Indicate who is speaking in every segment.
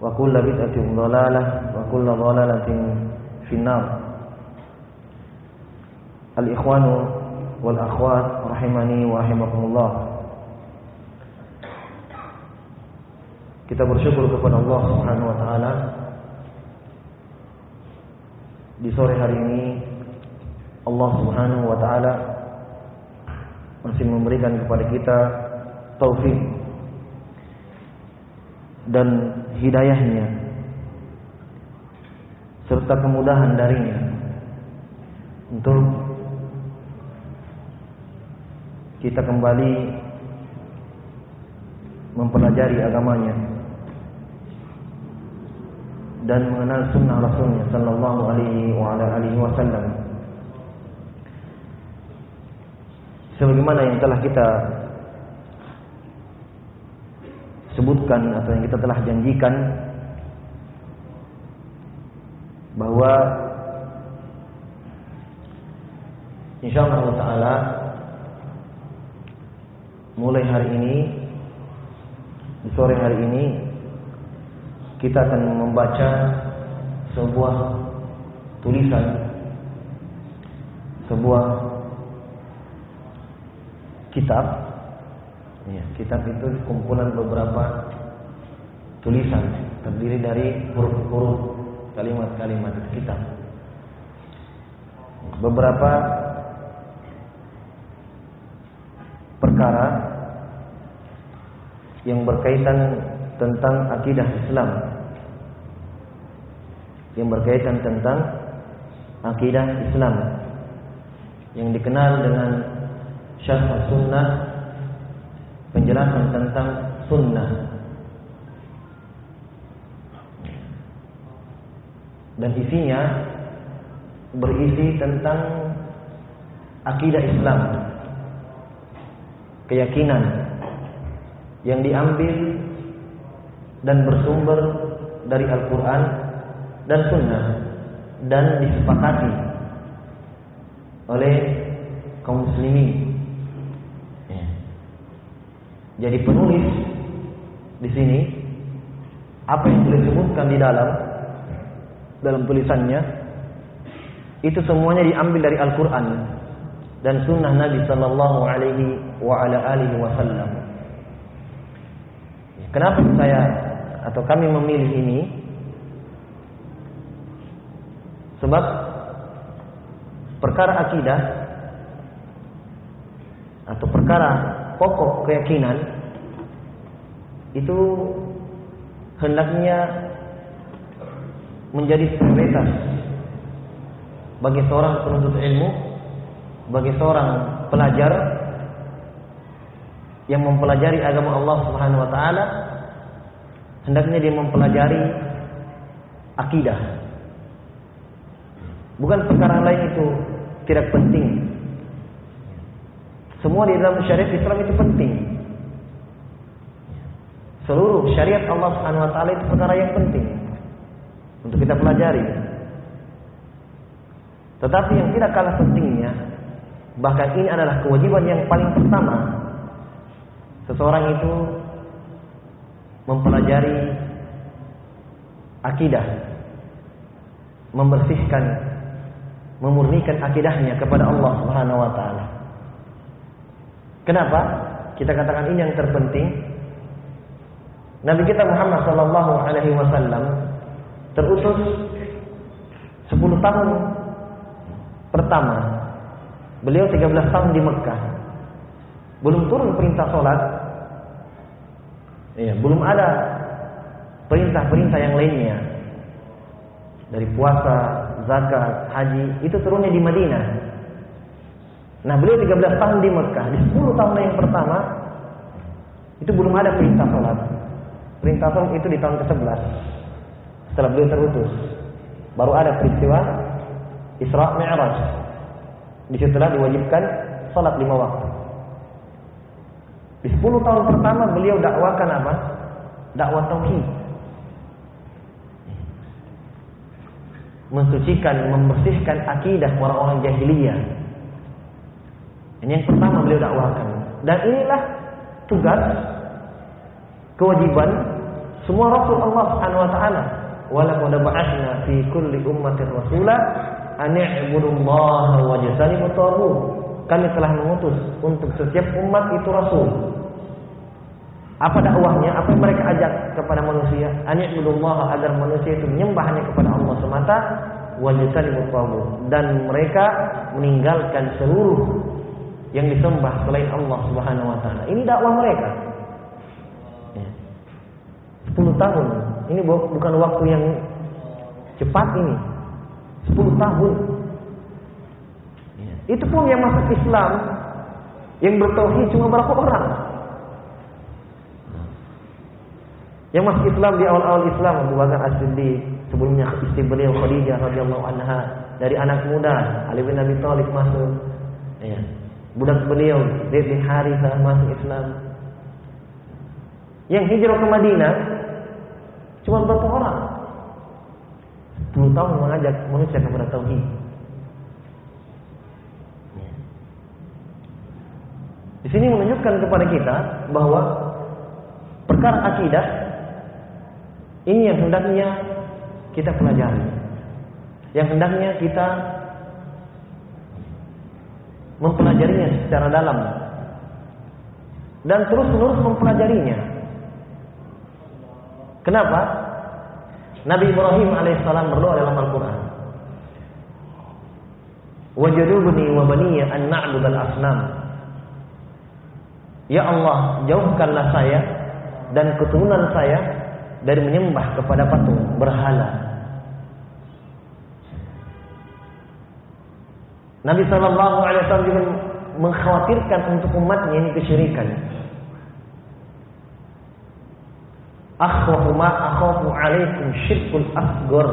Speaker 1: wa kullu bid'atin dhalalah wa kullu dhalalatin finnar. Al ikhwanu wal akhwat rahimani wa rahimakumullah. Kita bersyukur kepada Allah Subhanahu wa taala. Di sore hari ini Allah Subhanahu wa taala masih memberikan kepada kita taufik dan hidayahnya serta kemudahan darinya untuk kita kembali mempelajari agamanya dan mengenal sunnah Rasulnya Sallallahu Alaihi wa ala alihi Wasallam. Sebagaimana yang telah kita sebutkan atau yang kita telah janjikan bahwa insyaallah taala mulai hari ini di sore hari ini kita akan membaca sebuah tulisan sebuah kitab ya, kitab itu kumpulan beberapa tulisan terdiri dari huruf-huruf kalimat-kalimat kitab. Beberapa perkara yang berkaitan tentang akidah Islam. Yang berkaitan tentang akidah Islam. Yang dikenal dengan syarh sunnah penjelasan tentang sunnah dan isinya berisi tentang akidah Islam keyakinan yang diambil dan bersumber dari Al-Quran dan Sunnah dan disepakati oleh kaum muslimin. Jadi penulis di sini apa yang beliau sebutkan di dalam dalam tulisannya itu semuanya diambil dari Al-Quran dan Sunnah Nabi Sallallahu Alaihi wa ala alihi Wasallam. Kenapa saya atau kami memilih ini? Sebab perkara akidah atau perkara pokok keyakinan itu hendaknya menjadi prioritas bagi seorang penuntut ilmu, bagi seorang pelajar yang mempelajari agama Allah Subhanahu wa taala hendaknya dia mempelajari akidah. Bukan perkara lain itu tidak penting. Semua di dalam syariat Islam itu penting. Seluruh syariat Allah Subhanahu wa taala itu perkara yang penting. untuk kita pelajari. Tetapi yang tidak kalah pentingnya, bahkan ini adalah kewajiban yang paling pertama. Seseorang itu mempelajari akidah, membersihkan, memurnikan akidahnya kepada Allah Subhanahu wa taala. Kenapa? Kita katakan ini yang terpenting. Nabi kita Muhammad sallallahu alaihi wasallam terutus 10 tahun pertama. Beliau 13 tahun di Mekah. Belum turun perintah sholat. Iya, belum ada perintah-perintah yang lainnya. Dari puasa, zakat, haji, itu turunnya di Madinah. Nah, beliau 13 tahun di Mekah. Di 10 tahun yang pertama itu belum ada perintah sholat. Perintah sholat itu di tahun ke-11 setelah beliau terutus. Baru ada peristiwa Isra Mi'raj. Di situlah diwajibkan salat lima waktu. Di 10 tahun pertama beliau dakwakan apa? Dakwah tauhid. Mensucikan, membersihkan akidah orang-orang jahiliyah. Ini yang pertama beliau dakwakan. Dan inilah tugas kewajiban semua rasul Allah Subhanahu wa taala. Walaqad ba'atsna fi kulli ummatin rasula an i'budullaha wajtanibu taghut. Kami telah mengutus untuk setiap umat itu rasul. Apa dakwahnya? Apa yang mereka ajak kepada manusia? An i'budullaha agar manusia itu menyembah hanya kepada Allah semata wajtanibu taghut dan mereka meninggalkan seluruh yang disembah selain Allah Subhanahu wa taala. Ini dakwah mereka. Ya. 10 tahun. Ini bukan waktu yang cepat ini. 10 tahun. Ya. Itu pun yang masuk Islam yang bertauhid cuma berapa orang? Yang masuk Islam di awal-awal Islam Abu Bakar As-Siddiq, sebelumnya istri beliau Khadijah radhiyallahu anha, dari anak muda Ali bin Abi Thalib masuk. Ya budak beliau Zaid bin Harithah masuk Islam. Yang hijrah ke Madinah cuma berapa orang? 10 tahun mengajak manusia kepada tauhid. Di sini menunjukkan kepada kita bahwa perkara akidah ini yang hendaknya kita pelajari. Yang hendaknya kita mempelajarinya secara dalam dan terus-menerus mempelajarinya. Kenapa? Nabi Ibrahim alaihissalam berdoa dalam Al-Quran. Wajadubni wa baniya an na'budal asnam. Ya Allah, jauhkanlah saya dan keturunan saya dari menyembah kepada patung berhala. Nabi Shallallahu Alaihi Wasallam juga mengkhawatirkan untuk umatnya ini kesyirikan. Akhwafu ma alaikum syirkul asgor.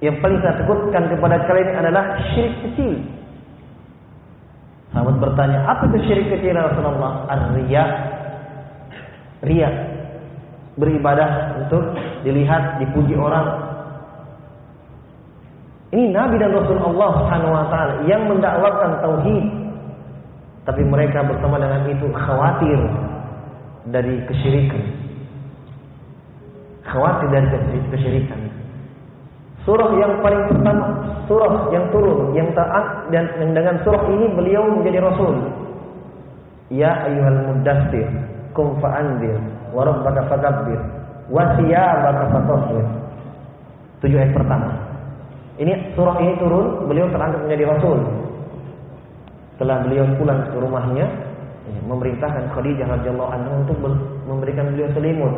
Speaker 1: Yang paling saya takutkan kepada kalian adalah syirik kecil. Sahabat bertanya, apa itu syirik kecil ya Rasulullah? Ar-riya. Riya. Beribadah untuk dilihat, dipuji orang, ini Nabi dan Rasul Allah Subhanahu wa taala yang mendakwakan tauhid. Tapi mereka bersama dengan itu khawatir dari kesyirikan. Khawatir dari kesyirikan. Surah yang paling pertama, surah yang turun, yang taat dan dengan surah ini beliau menjadi rasul. Ya ayyuhal muddatsir, kum fa'andir, wa rabbaka fakabbir, wa thiyabaka fatahhir. Tujuh ayat pertama. Ini surah ini turun, beliau terangkat menjadi rasul. Setelah beliau pulang ke rumahnya, ya, memerintahkan Khadijah radhiyallahu anha untuk memberikan beliau selimut.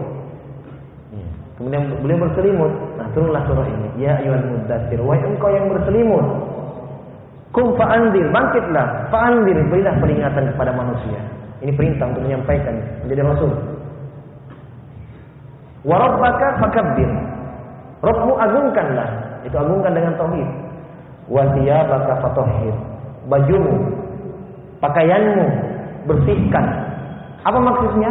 Speaker 1: Ya, kemudian beliau berselimut. Nah, turunlah surah ini. Ya ayyuhal muddatsir, wahai engkau yang berselimut. Kum fa'andir, bangkitlah, fa'andir, berilah peringatan kepada manusia. Ini perintah untuk menyampaikan menjadi rasul. Wa rabbaka fakabbir. Rabbmu agungkanlah itu agungkan dengan tauhid. Wa thiyabaka fatahhir. Bajumu, pakaianmu bersihkan. Apa maksudnya?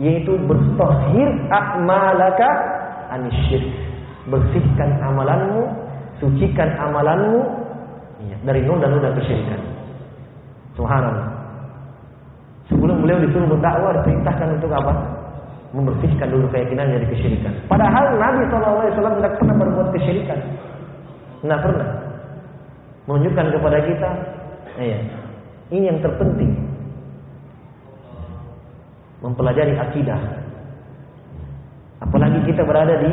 Speaker 1: Yaitu bertahhir a'malaka anisyirk. Bersihkan amalanmu, sucikan amalanmu ya, dari noda-noda kesyirikan. Subhanallah. Sebelum beliau disuruh berdakwah diperintahkan untuk apa? Membersihkan dulu keyakinan dari kesyirikan. Padahal Nabi SAW tidak pernah berbuat kesyirikan. Tidak pernah. Menunjukkan kepada kita, iya, ini yang terpenting. Mempelajari akidah. Apalagi kita berada di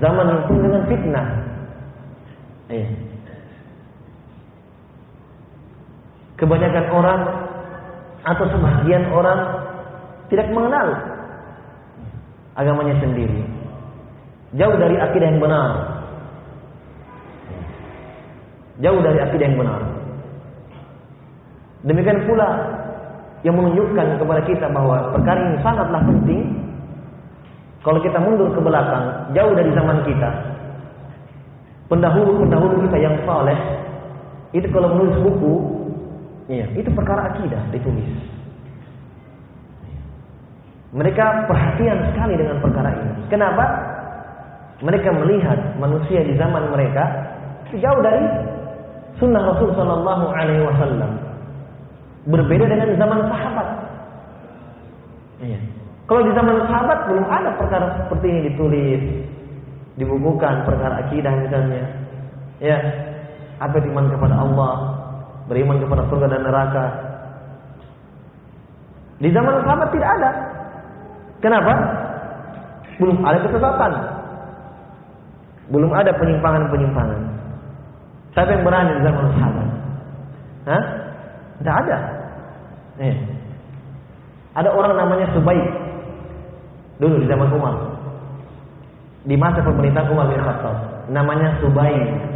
Speaker 1: zaman yang penuh dengan fitnah. Iya. Kebanyakan orang atau sebagian orang tidak mengenal agamanya sendiri. Jauh dari akidah yang benar. Jauh dari akidah yang benar. Demikian pula yang menunjukkan kepada kita bahwa perkara ini sangatlah penting. Kalau kita mundur ke belakang, jauh dari zaman kita, pendahulu-pendahulu kita yang saleh, itu kalau menulis buku, Iya, itu perkara akidah ditulis. Mereka perhatian sekali dengan perkara ini. Kenapa? Mereka melihat manusia di zaman mereka jauh dari sunnah Rasul Sallallahu Alaihi Wasallam. Berbeda dengan zaman sahabat. Iya. Kalau di zaman sahabat belum ada perkara seperti ini ditulis, dibukukan perkara akidah misalnya. Ya, apa iman kepada Allah, beriman kepada surga dan neraka. Di zaman sahabat tidak ada. Kenapa? Belum ada kesesatan. Belum ada penyimpangan-penyimpangan. Siapa yang berani di zaman sahabat? Hah? Tidak ada. Eh. Ada orang namanya Subaik. Dulu di zaman Umar. Di masa pemerintahan Umar bin Khattab. Namanya Subaik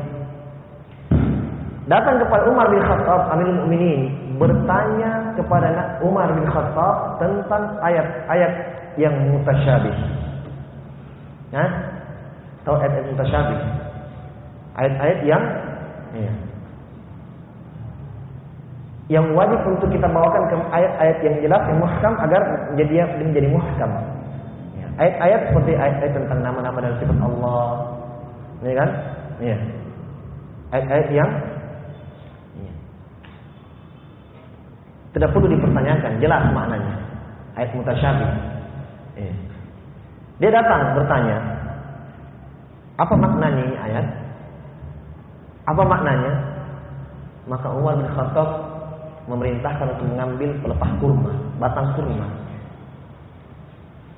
Speaker 1: datang kepada Umar bin Khattab Amirul Mukminin bertanya kepada Umar bin Khattab tentang ayat-ayat yang mutasyabih. Ya? Tahu ayat-ayat mutasyabih? Ayat-ayat yang ya. yang wajib untuk kita bawakan ke ayat-ayat yang jelas yang muhkam agar menjadi menjadi muhkam. Ya. Ayat-ayat seperti ayat-ayat tentang nama-nama dan sifat Allah, ya kan? Ya. Ayat-ayat yang Tidak perlu dipertanyakan, jelas maknanya. Ayat mutasyabih. Eh. Dia datang bertanya, apa maknanya ini ayat? Apa maknanya? Maka Umar bin Khattab memerintahkan untuk mengambil pelepah kurma, batang kurma.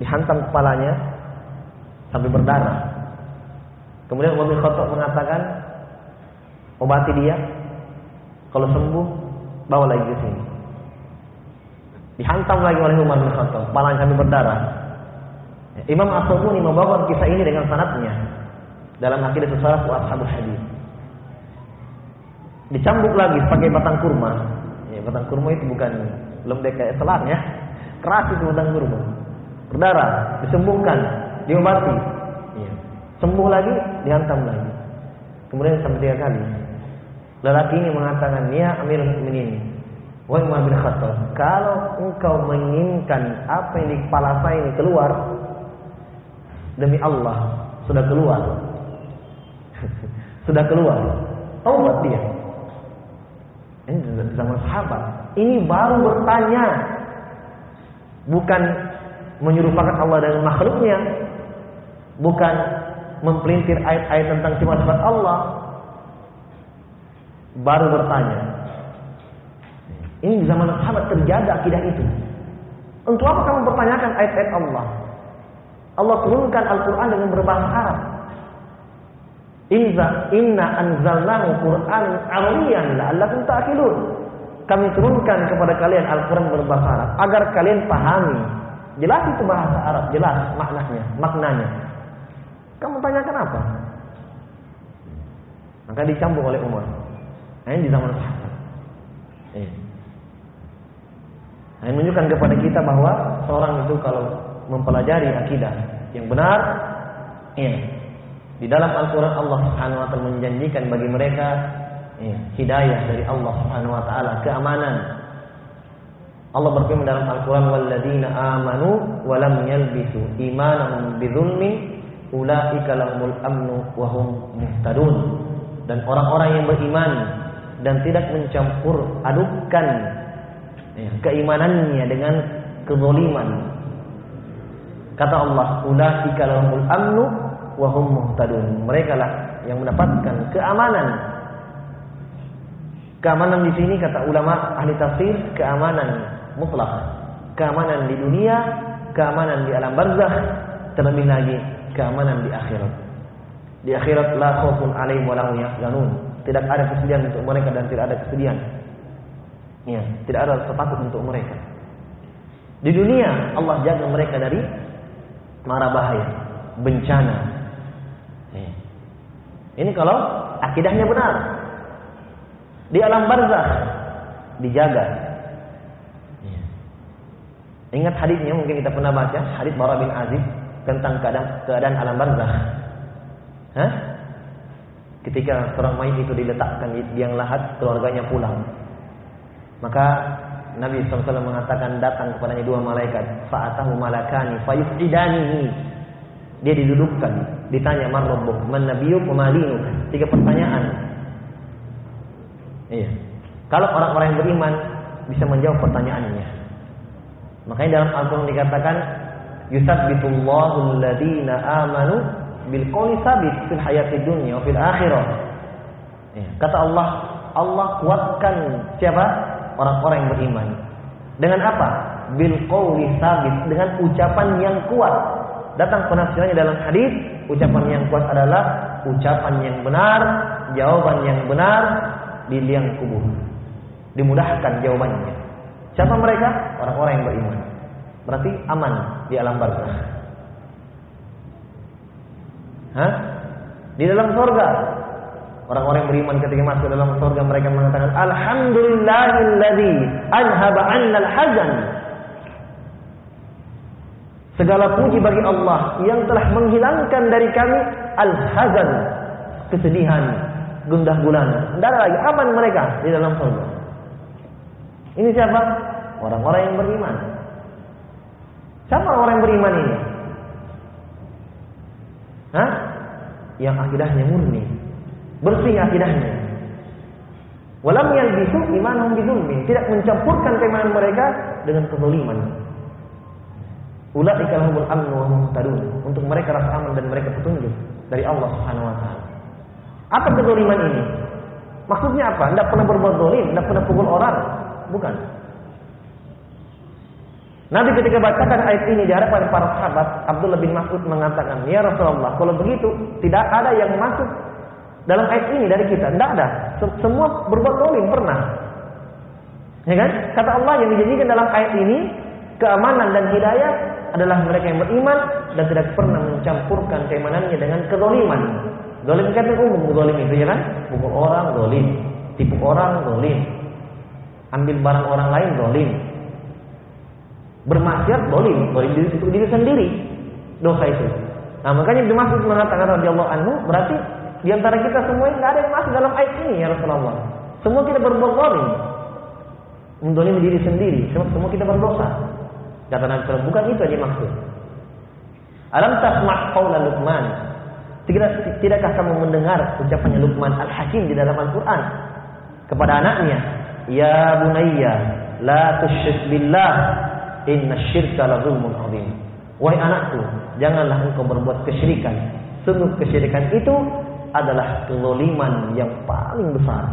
Speaker 1: Dihantam kepalanya sampai berdarah. Kemudian Umar bin Khattab mengatakan, obati dia. Kalau sembuh, bawa lagi ke sini. Dihantam lagi oleh Umar bin Khattab, kepalanya sampai berdarah. Imam As-Sabuni membawa kisah ini dengan sanatnya dalam akidah salaf wa ashabul hadis. Dicambuk lagi pakai batang kurma. Ya, batang kurma itu bukan lembek kayak selang ya. Keras itu batang kurma. Berdarah, disembuhkan, diobati. Ya. Sembuh lagi, dihantam lagi. Kemudian sampai tiga kali. Lelaki ini mengatakan, "Ya Amirul Mukminin, Wahai Umar bin Khattab, kalau engkau menginginkan apa yang di kepala saya ini keluar, demi Allah, sudah keluar. sudah keluar. Taubat dia. Ini zaman sahabat. Ini baru bertanya. Bukan menyerupakan Allah dengan makhluknya. Bukan mempelintir ayat-ayat tentang sifat-sifat Allah. Baru bertanya. Ini di zaman sahabat terjaga akidah itu. Untuk apa kamu pertanyakan ayat-ayat Allah? Allah turunkan Al-Quran dengan berbahasa Arab. Inza inna anzalnahu Qur'an Arabiyan la'allakum ta'qilun. Kami turunkan kepada kalian Al-Quran berbahasa Arab agar kalian pahami. Jelas itu bahasa Arab, jelas maknanya, maknanya. Kamu tanyakan apa? Maka dicambuk oleh Umar. Nah, ini di zaman sahabat. Eh. Nah, menunjukkan kepada kita bahwa seorang itu kalau mempelajari akidah yang benar, ya, di dalam Al-Quran Allah Subhanahu Wa Taala menjanjikan bagi mereka ya, hidayah dari Allah Subhanahu Wa Taala, keamanan. Allah berfirman dalam Al-Quran, "Walladzina amanu wa lam yalbisu imanahum bidzulmin ulaika lahumul amnu wa hum muhtadun. Dan orang-orang yang beriman dan tidak mencampur adukan ya, keimanannya dengan kezaliman. Kata Allah, ulaika lahumul amnu wa hum muhtadun. Mereka lah yang mendapatkan keamanan. Keamanan di sini kata ulama ahli tafsir, keamanan mutlak. Keamanan di dunia, keamanan di alam barzakh, terlebih lagi keamanan di akhirat. Di akhirat la khaufun alaihim wa lahum yahzanun. Tidak ada kesedihan untuk mereka dan tidak ada kesedihan. Ya, tidak ada rasa takut untuk mereka. Di dunia Allah jaga mereka dari mara bahaya, bencana. Ini kalau akidahnya benar. Di alam barzakh dijaga. Ingat hadisnya mungkin kita pernah baca, hadis Bara bin Azib tentang keadaan, keadaan alam barzakh. Hah? Ketika seorang mayit itu diletakkan di yang lahat, keluarganya pulang. Maka Nabi SAW mengatakan datang kepadanya dua malaikat. Fa'atahu malakani fayufidanihi. Dia didudukkan, ditanya man rabbuk, man nabiyuk, Tiga pertanyaan. Iya. Kalau orang-orang yang beriman bisa menjawab pertanyaannya. Makanya dalam Al-Quran dikatakan yusabbitullahu alladhina amanu bil qawli sabit fil hayati dunya fil akhirah. Ya. Kata Allah, Allah kuatkan siapa? Orang-orang yang beriman. Dengan apa? Bil qawli sabit, dengan ucapan yang kuat. Datang penafsirannya dalam hadis, ucapan yang kuat adalah ucapan yang benar, jawaban yang benar di liang kubur. Dimudahkan jawabannya. Siapa mereka? Orang-orang yang beriman. Berarti aman di alam barzah. Hah? Di dalam surga. Orang-orang yang beriman ketika masuk dalam surga mereka mengatakan Alhamdulillahilladzi anhaba 'annal hazan. Segala puji bagi Allah yang telah menghilangkan dari kami al-hazan, kesedihan, gundah gulana. Tidak ada lagi aman mereka di dalam surga. Ini siapa? Orang-orang yang beriman. Siapa orang yang beriman ini? Hah? Yang akidahnya murni. Bersih akidahnya. Walam yalbisu imanahum bidzulmin, tidak mencampurkan keimanan mereka dengan kezaliman. Ulaika lahumul amnu wa muhtadun. Untuk mereka rasa aman dan mereka petunjuk dari Allah Subhanahu wa taala. Apa kezaliman ini? Maksudnya apa? Tidak pernah berbuat zalim, tidak pernah pukul orang. Bukan. Nabi ketika bacakan ayat ini di hadapan para sahabat, Abdullah bin Mas'ud mengatakan, "Ya Rasulullah, kalau begitu tidak ada yang masuk dalam ayat ini dari kita. Tidak ada. Semua berbuat zalim pernah." Ya kan? Kata Allah yang dijanjikan dalam ayat ini, keamanan dan hidayah adalah mereka yang beriman dan tidak pernah mencampurkan keimanannya dengan kezaliman. Zalim kan umum zalim itu ya kan? Pukul orang zalim, tipu orang zalim. Ambil barang orang lain zalim bermaksiat boleh boleh diri untuk diri sendiri dosa itu. Nah makanya Mas'ud mengatakan radhiyallahu anhu berarti di antara kita semua nggak ada yang masuk dalam ayat ini ya Rasulullah. Semua kita berbuat zalim. Mendolim diri sendiri, semua, semua kita berdosa. Kata Nabi SAW, bukan itu aja maksud. Alam tasma' qawla Luqman. Tidak, tidakkah kamu mendengar ucapannya Luqman Al-Hakim di dalam Al-Quran kepada anaknya, Ya bunayya, la tusyrik billah, Inna syirka la zulmun azim. Wahai anakku, janganlah engkau berbuat kesyirikan. Sungguh kesyirikan itu adalah kezaliman yang paling besar.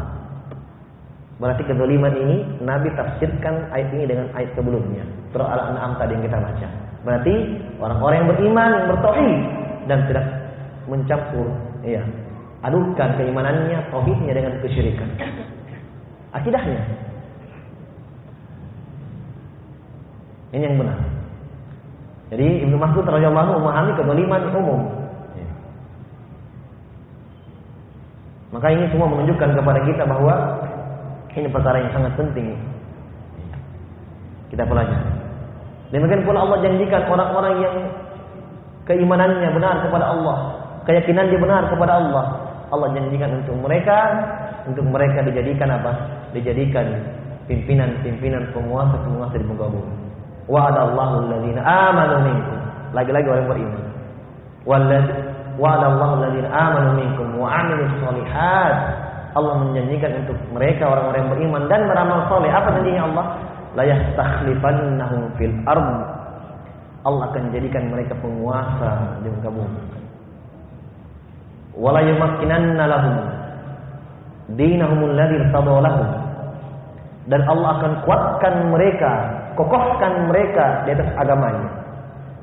Speaker 1: Berarti kezaliman ini Nabi tafsirkan ayat ini dengan ayat sebelumnya. Surah Al-An'am tadi yang kita baca. Berarti orang-orang yang beriman, yang bertauhid dan tidak mencampur, ya, adukan keimanannya, tauhidnya dengan kesyirikan. Akidahnya Ini yang benar. Jadi Ibnu Mas'ud radhiyallahu memahami kezaliman umum. Maka ini semua menunjukkan kepada kita bahwa ini perkara yang sangat penting. Kita pelajari. Demikian pula Allah janjikan orang-orang yang keimanannya benar kepada Allah, keyakinan dia benar kepada Allah. Allah janjikan untuk mereka, untuk mereka dijadikan apa? Dijadikan pimpinan-pimpinan penguasa-penguasa di muka bumi. Wa'adallahu alladhina amanu minkum. Lagi-lagi orang beriman. Wa'adallahu alladziina aamanu minkum wa 'amilus shalihat. Allah menjanjikan untuk mereka orang-orang yang beriman dan beramal soleh. Apa janjinya Allah? La yastakhlifannahum fil ard. Allah akan jadikan mereka penguasa di muka bumi. Wala yumakkinanna lahum dinahum alladzi. Dan Allah akan kuatkan mereka, kokohkan mereka di atas agamanya.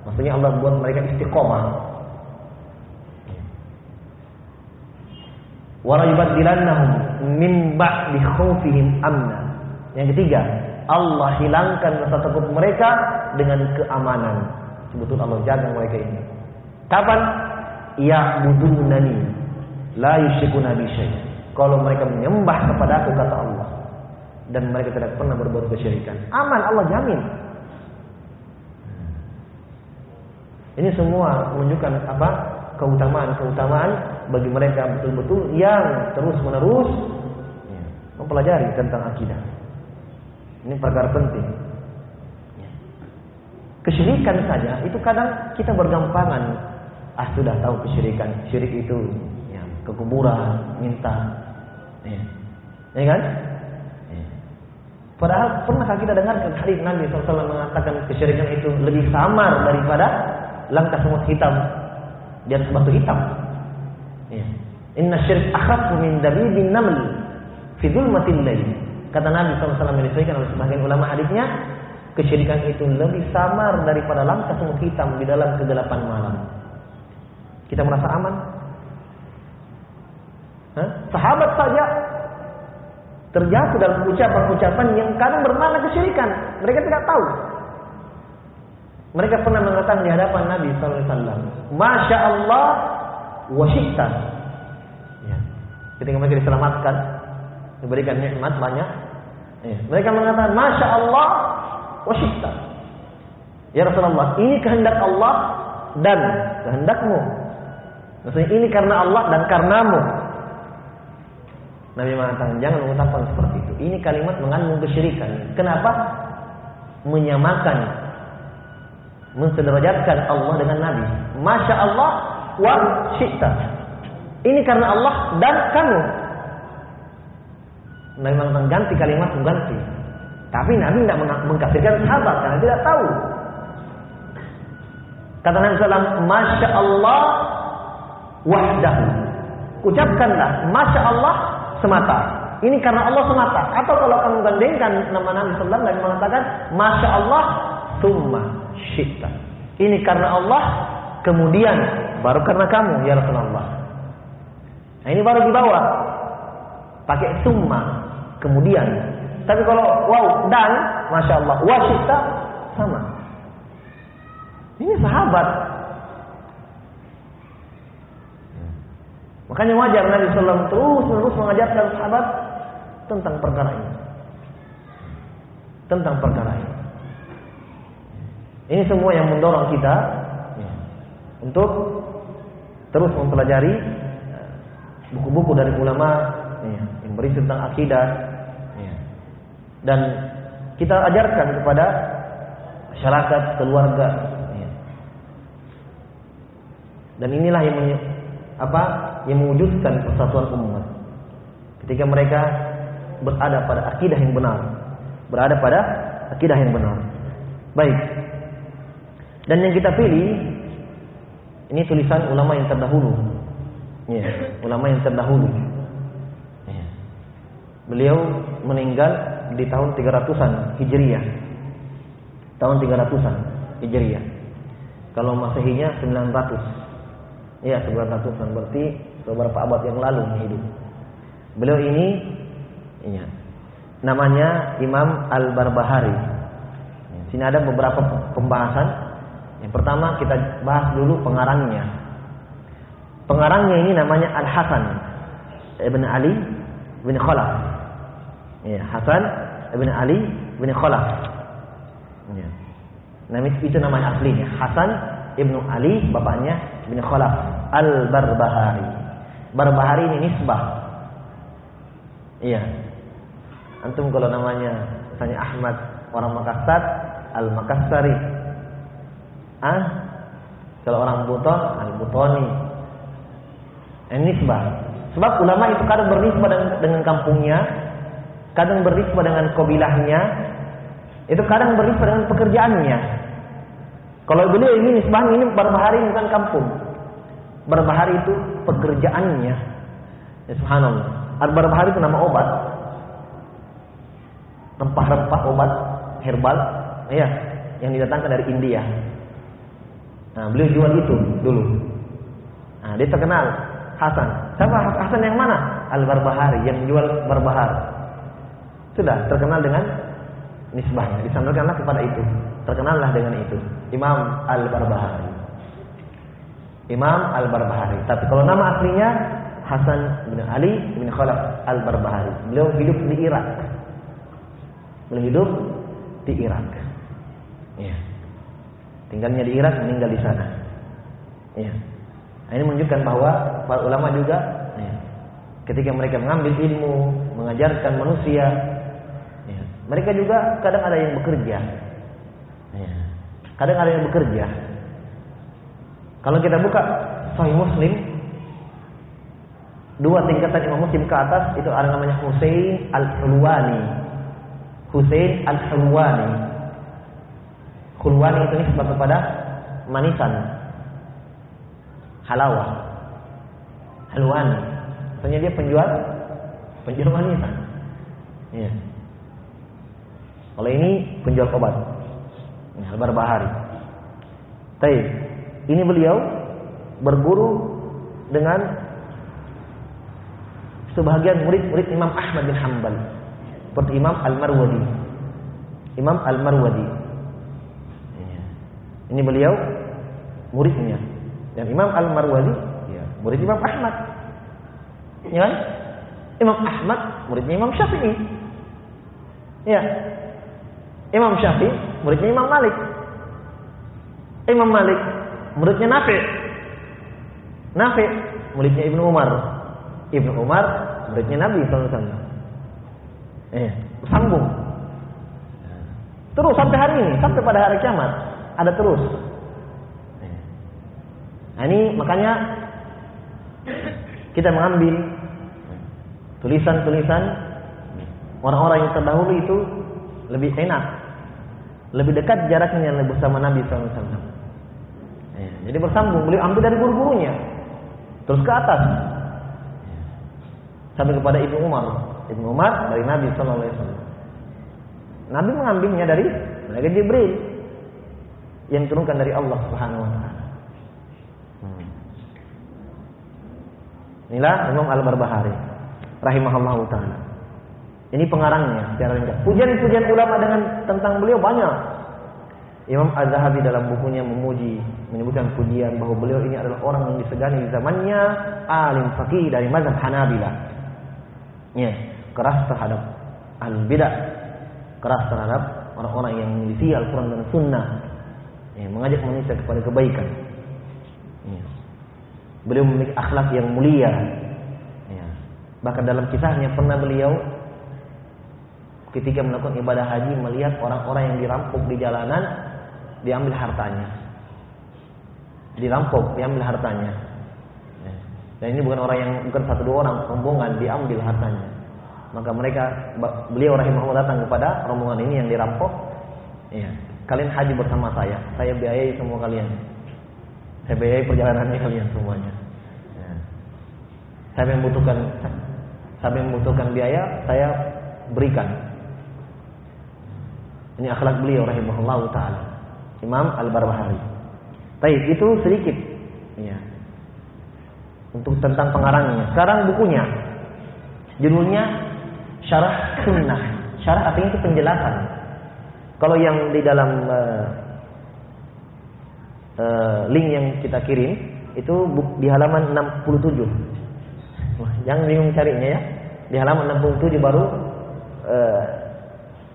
Speaker 1: Maksudnya Allah buat mereka istiqomah wala yubaddilannahum min ba'di khaufihim amna. Yang ketiga, Allah hilangkan rasa takut mereka dengan keamanan. Sebetulnya Allah jaga mereka ini. Kapan? Ya budunani la yusyrikuna bi Kalau mereka menyembah kepada aku kata Allah dan mereka tidak pernah berbuat kesyirikan. Aman Allah jamin. Ini semua menunjukkan apa? keutamaan-keutamaan bagi mereka betul-betul yang terus-menerus ya, mempelajari tentang akidah. Ini perkara penting. Ya. Kesyirikan saja itu kadang kita bergampangan. Ah sudah tahu kesyirikan. Syirik itu ya, ke kuburan, minta. Ya, ya kan? Ya. Padahal pernahkah kita dengarkan hadis Nabi SAW mengatakan kesyirikan itu lebih samar daripada langkah semut hitam di atas batu hitam. Ya. Inna syirik akhafu min dabibin naml fi dzulmatil lail. Kata Nabi SAW yang disebutkan oleh sebagian ulama hadisnya, kesyirikan itu lebih samar daripada langkah semut hitam di dalam kegelapan malam. Kita merasa aman? Hah? Sahabat saja terjatuh dalam ucapan-ucapan yang kadang bermakna kesyirikan. Mereka tidak tahu. Mereka pernah mengatakan di hadapan Nabi SAW, Masya Allah wa Ya. Ketika mereka diselamatkan, diberikan nikmat banyak. Ya. Mereka mengatakan, Masya Allah wa Ya Rasulullah, ini kehendak Allah dan kehendakmu. Maksudnya ini karena Allah dan karenamu. Nabi mengatakan jangan mengucapkan seperti itu. Ini kalimat mengandung kesyirikan. Kenapa? Menyamakan mensederajatkan Allah dengan Nabi. Masya Allah wa syi'ta. Ini karena Allah dan kamu. Nabi mengganti kalimat mengganti. Tapi Nabi tidak mengkafirkan sahabat karena tidak tahu. Kata Nabi SAW, Masya Allah wahdahu. Ucapkanlah, Masya Allah semata. Ini karena Allah semata. Atau kalau kamu gandengkan nama Nabi SAW, Nabi mengatakan, Masya Allah, summa syi'ta. Ini karena Allah, kemudian baru karena kamu ya Rasulullah. Nah ini baru dibawa. Pakai summa, kemudian. Tapi kalau wow dan masya Allah wasita sama. Ini sahabat. Makanya wajar Nabi Sallam terus menerus mengajarkan sahabat tentang perkara ini. Tentang perkara ini. Ini semua yang mendorong kita untuk terus mempelajari ya, buku-buku dari ulama ya, yang berisi tentang akidah ya. dan kita ajarkan kepada masyarakat, keluarga. Ya. Dan inilah yang apa yang mewujudkan persatuan umat. Ketika mereka berada pada akidah yang benar, berada pada akidah yang benar. Baik, dan yang kita pilih ini tulisan ulama yang terdahulu. Ya, ulama yang terdahulu. Ya. Beliau meninggal di tahun 300-an Hijriah. Tahun 300-an Hijriah. Kalau Masehinya 900. Ya, 900-an berarti beberapa abad yang lalu hidup. Beliau ini ya, namanya Imam Al-Barbahari. Sini ada beberapa pembahasan yang pertama kita bahas dulu pengarangnya. Pengarangnya ini namanya Al Hasan ibn Ali bin Khalaf. Ya, Hasan ibn Ali bin Khalaf. Ya. Nama itu nama aslinya Hasan ibnu Ali bapaknya bin Khalaf Al Barbahari. Barbahari ini nisbah. Iya. Antum kalau namanya misalnya Ahmad orang Makassar Al Makassari Ah, kalau orang buton, al-butoni. nisbah. Sebab ulama itu kadang bernisbah dengan, kampungnya, kadang bernisbah dengan kabilahnya, itu kadang bernisbah dengan pekerjaannya. Kalau beliau ini nisbah ini berbahari bukan kampung. Berbahari itu pekerjaannya. Ya, subhanallah. Al-barbahari itu nama obat. Rempah-rempah obat herbal, ya, yang didatangkan dari India. Nah, beliau jual itu dulu. Nah, dia terkenal Hasan. Siapa Hasan yang mana? Al-Barbahari yang jual barbahar. Sudah terkenal dengan nisbahnya. Disandarkanlah kepada itu. Terkenallah dengan itu. Imam Al-Barbahari. Imam Al-Barbahari. Tapi kalau nama aslinya Hasan bin Ali bin Khalaf Al-Barbahari. Beliau hidup di Irak. Beliau hidup di Irak. Ya. Tinggalnya di Irak, meninggal di sana. Ya. Nah, ini menunjukkan bahwa para ulama juga ya, ketika mereka mengambil ilmu, mengajarkan manusia, ya, mereka juga kadang ada yang bekerja. Ya. Kadang ada yang bekerja. Kalau kita buka Sahih Muslim, dua tingkatan Imam Muslim ke atas itu ada namanya Husain Al-Hulwani. Husain Al-Hulwani. Hulwani itu nisbah kepada manisan, halawah. Halwani. Maksudnya dia penjual penjual wanita. Ya. Kalau ini penjual obat. Ini Albar Bahari. Tapi ini beliau berguru dengan sebahagian murid-murid Imam Ahmad bin Hanbal. Seperti Imam Al-Marwadi. Imam Al-Marwadi. Ini beliau muridnya. Dan Imam Al-Marwazi ya, murid Imam Ahmad. Ya kan? Imam Ahmad muridnya Imam Syafi'i. Ya. Imam Syafi'i muridnya Imam Malik. Imam Malik muridnya Nafi. Nafi muridnya Ibnu Umar. Ibnu Umar muridnya Nabi sallallahu alaihi Eh, sambung. Terus sampai hari ini, sampai pada hari kiamat ada terus. Nah ini makanya kita mengambil tulisan-tulisan orang-orang yang terdahulu itu lebih enak, lebih dekat jaraknya bersama Nabi SAW. Ya, jadi bersambung, beliau ambil dari guru-gurunya, terus ke atas sampai kepada Ibnu Umar. Ibnu Umar dari Nabi SAW. Nabi mengambilnya dari malaikat Jibril yang turunkan dari Allah Subhanahu Wa Taala. Inilah Imam Al-Barbahari rahimahullah taala. Ini pengarangnya secara ringkas. Pujian-pujian ulama dengan tentang beliau banyak. Imam Az-Zahabi dalam bukunya memuji, menyebutkan pujian bahwa beliau ini adalah orang yang disegani di zamannya alim faqih dari mazhab Hanabila. Ya, keras terhadap al-bidah, keras terhadap orang-orang yang mengisi Al-Quran dan Sunnah, ya, mengajak manusia kepada kebaikan. Ya. Beliau memiliki akhlak yang mulia. Ya. Bahkan dalam kisahnya pernah beliau ketika melakukan ibadah haji melihat orang-orang yang dirampok di jalanan diambil hartanya. Dirampok, diambil hartanya. Ya. Dan ini bukan orang yang bukan satu dua orang, rombongan diambil hartanya. Maka mereka beliau rahimahullah datang kepada rombongan ini yang dirampok. Ya. Kalian haji bersama saya, saya biayai semua kalian. Saya biayai perjalanannya kalian semuanya. Ya. Saya membutuhkan saya membutuhkan biaya, saya berikan. Ini akhlak beliau rahimahullah taala. Imam Al-Barbahari. Baik, itu sedikit. Ya. Untuk tentang pengarangnya. Sekarang bukunya. Judulnya Syarah Sunnah. Syarah artinya itu penjelasan. Kalau yang di dalam uh, uh, link yang kita kirim itu di halaman 67. Wah, jangan bingung carinya ya. Di halaman 67 baru uh,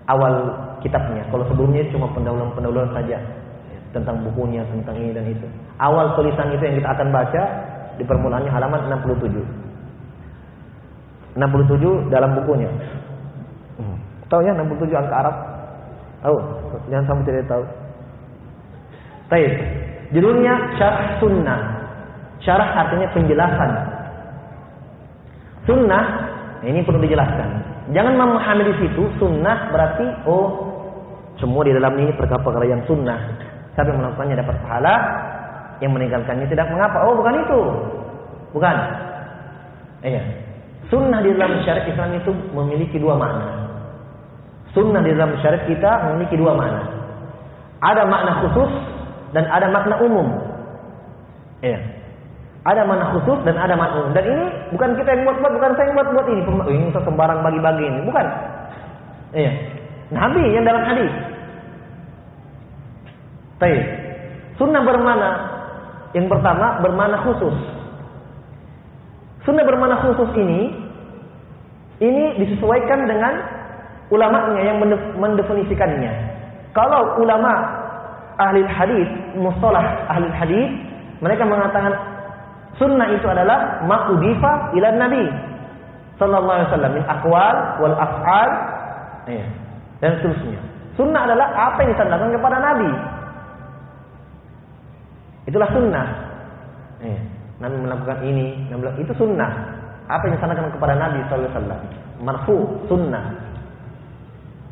Speaker 1: awal kitabnya. Kalau sebelumnya cuma pendahuluan-pendahuluan saja tentang bukunya, tentang ini dan itu. Awal tulisan itu yang kita akan baca di permulaannya halaman 67. 67 dalam bukunya. Hmm. Tahu ya 67 angka Arab? Tahu? Jangan sampai tidak tahu. Baik. Judulnya Syarah Sunnah. Syarah artinya penjelasan. Sunnah, ini perlu dijelaskan. Jangan memahami di situ sunnah berarti oh semua di dalam ini perkara-perkara yang sunnah. Siapa yang melakukannya dapat pahala, yang meninggalkannya tidak mengapa. Oh, bukan itu. Bukan. Iya. Sunnah di dalam syariat Islam itu memiliki dua makna. Sunnah di dalam syariat kita memiliki dua makna. Ada makna khusus dan ada makna umum. Iya. Ada makna khusus dan ada makna umum. Dan ini bukan kita yang buat-buat, bukan saya yang buat-buat ini. Ini sembarang bagi-bagi ini, bukan. Iya. Nabi yang dalam hadis. Baik. Sunnah bermana yang pertama bermana khusus. Sunnah bermana khusus ini ini disesuaikan dengan ulamanya yang mendefinisikannya. Kalau ulama ahli hadis, mustalah ahli hadis, mereka mengatakan sunnah itu adalah ma'udifa ila nabi sallallahu alaihi wasallam min aqwal wal af'al ya, dan seterusnya. Sunnah adalah apa yang disandarkan kepada nabi. Itulah sunnah. Ya. Nabi melakukan ini, itu sunnah. Apa yang disandarkan kepada Nabi sallallahu alaihi wasallam? Marfu, sunnah.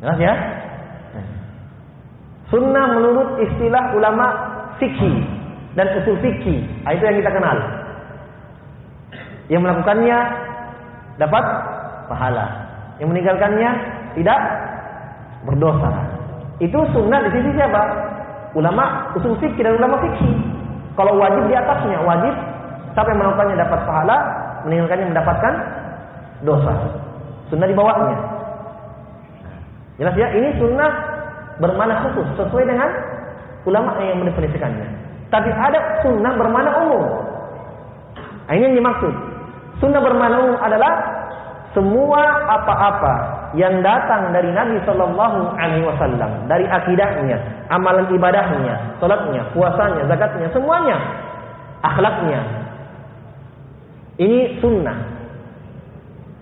Speaker 1: Jelas ya? Sunnah menurut istilah ulama fikih dan usul fikih. Ah, itu yang kita kenal. Yang melakukannya dapat pahala. Yang meninggalkannya tidak berdosa. Itu sunnah di sisi siapa? Ulama usul fikih dan ulama fikih. Kalau wajib di atasnya, wajib siapa yang melakukannya dapat pahala, meninggalkannya mendapatkan dosa. Sunnah di bawahnya. Jelas ya, ini sunnah bermana khusus sesuai dengan ulama yang mendefinisikannya. Tapi ada sunnah bermana umum. Nah, ini yang dimaksud. Sunnah bermana umum adalah semua apa-apa yang datang dari Nabi Shallallahu Alaihi Wasallam dari akidahnya, amalan ibadahnya, salatnya, puasanya, zakatnya, semuanya, akhlaknya. Ini sunnah.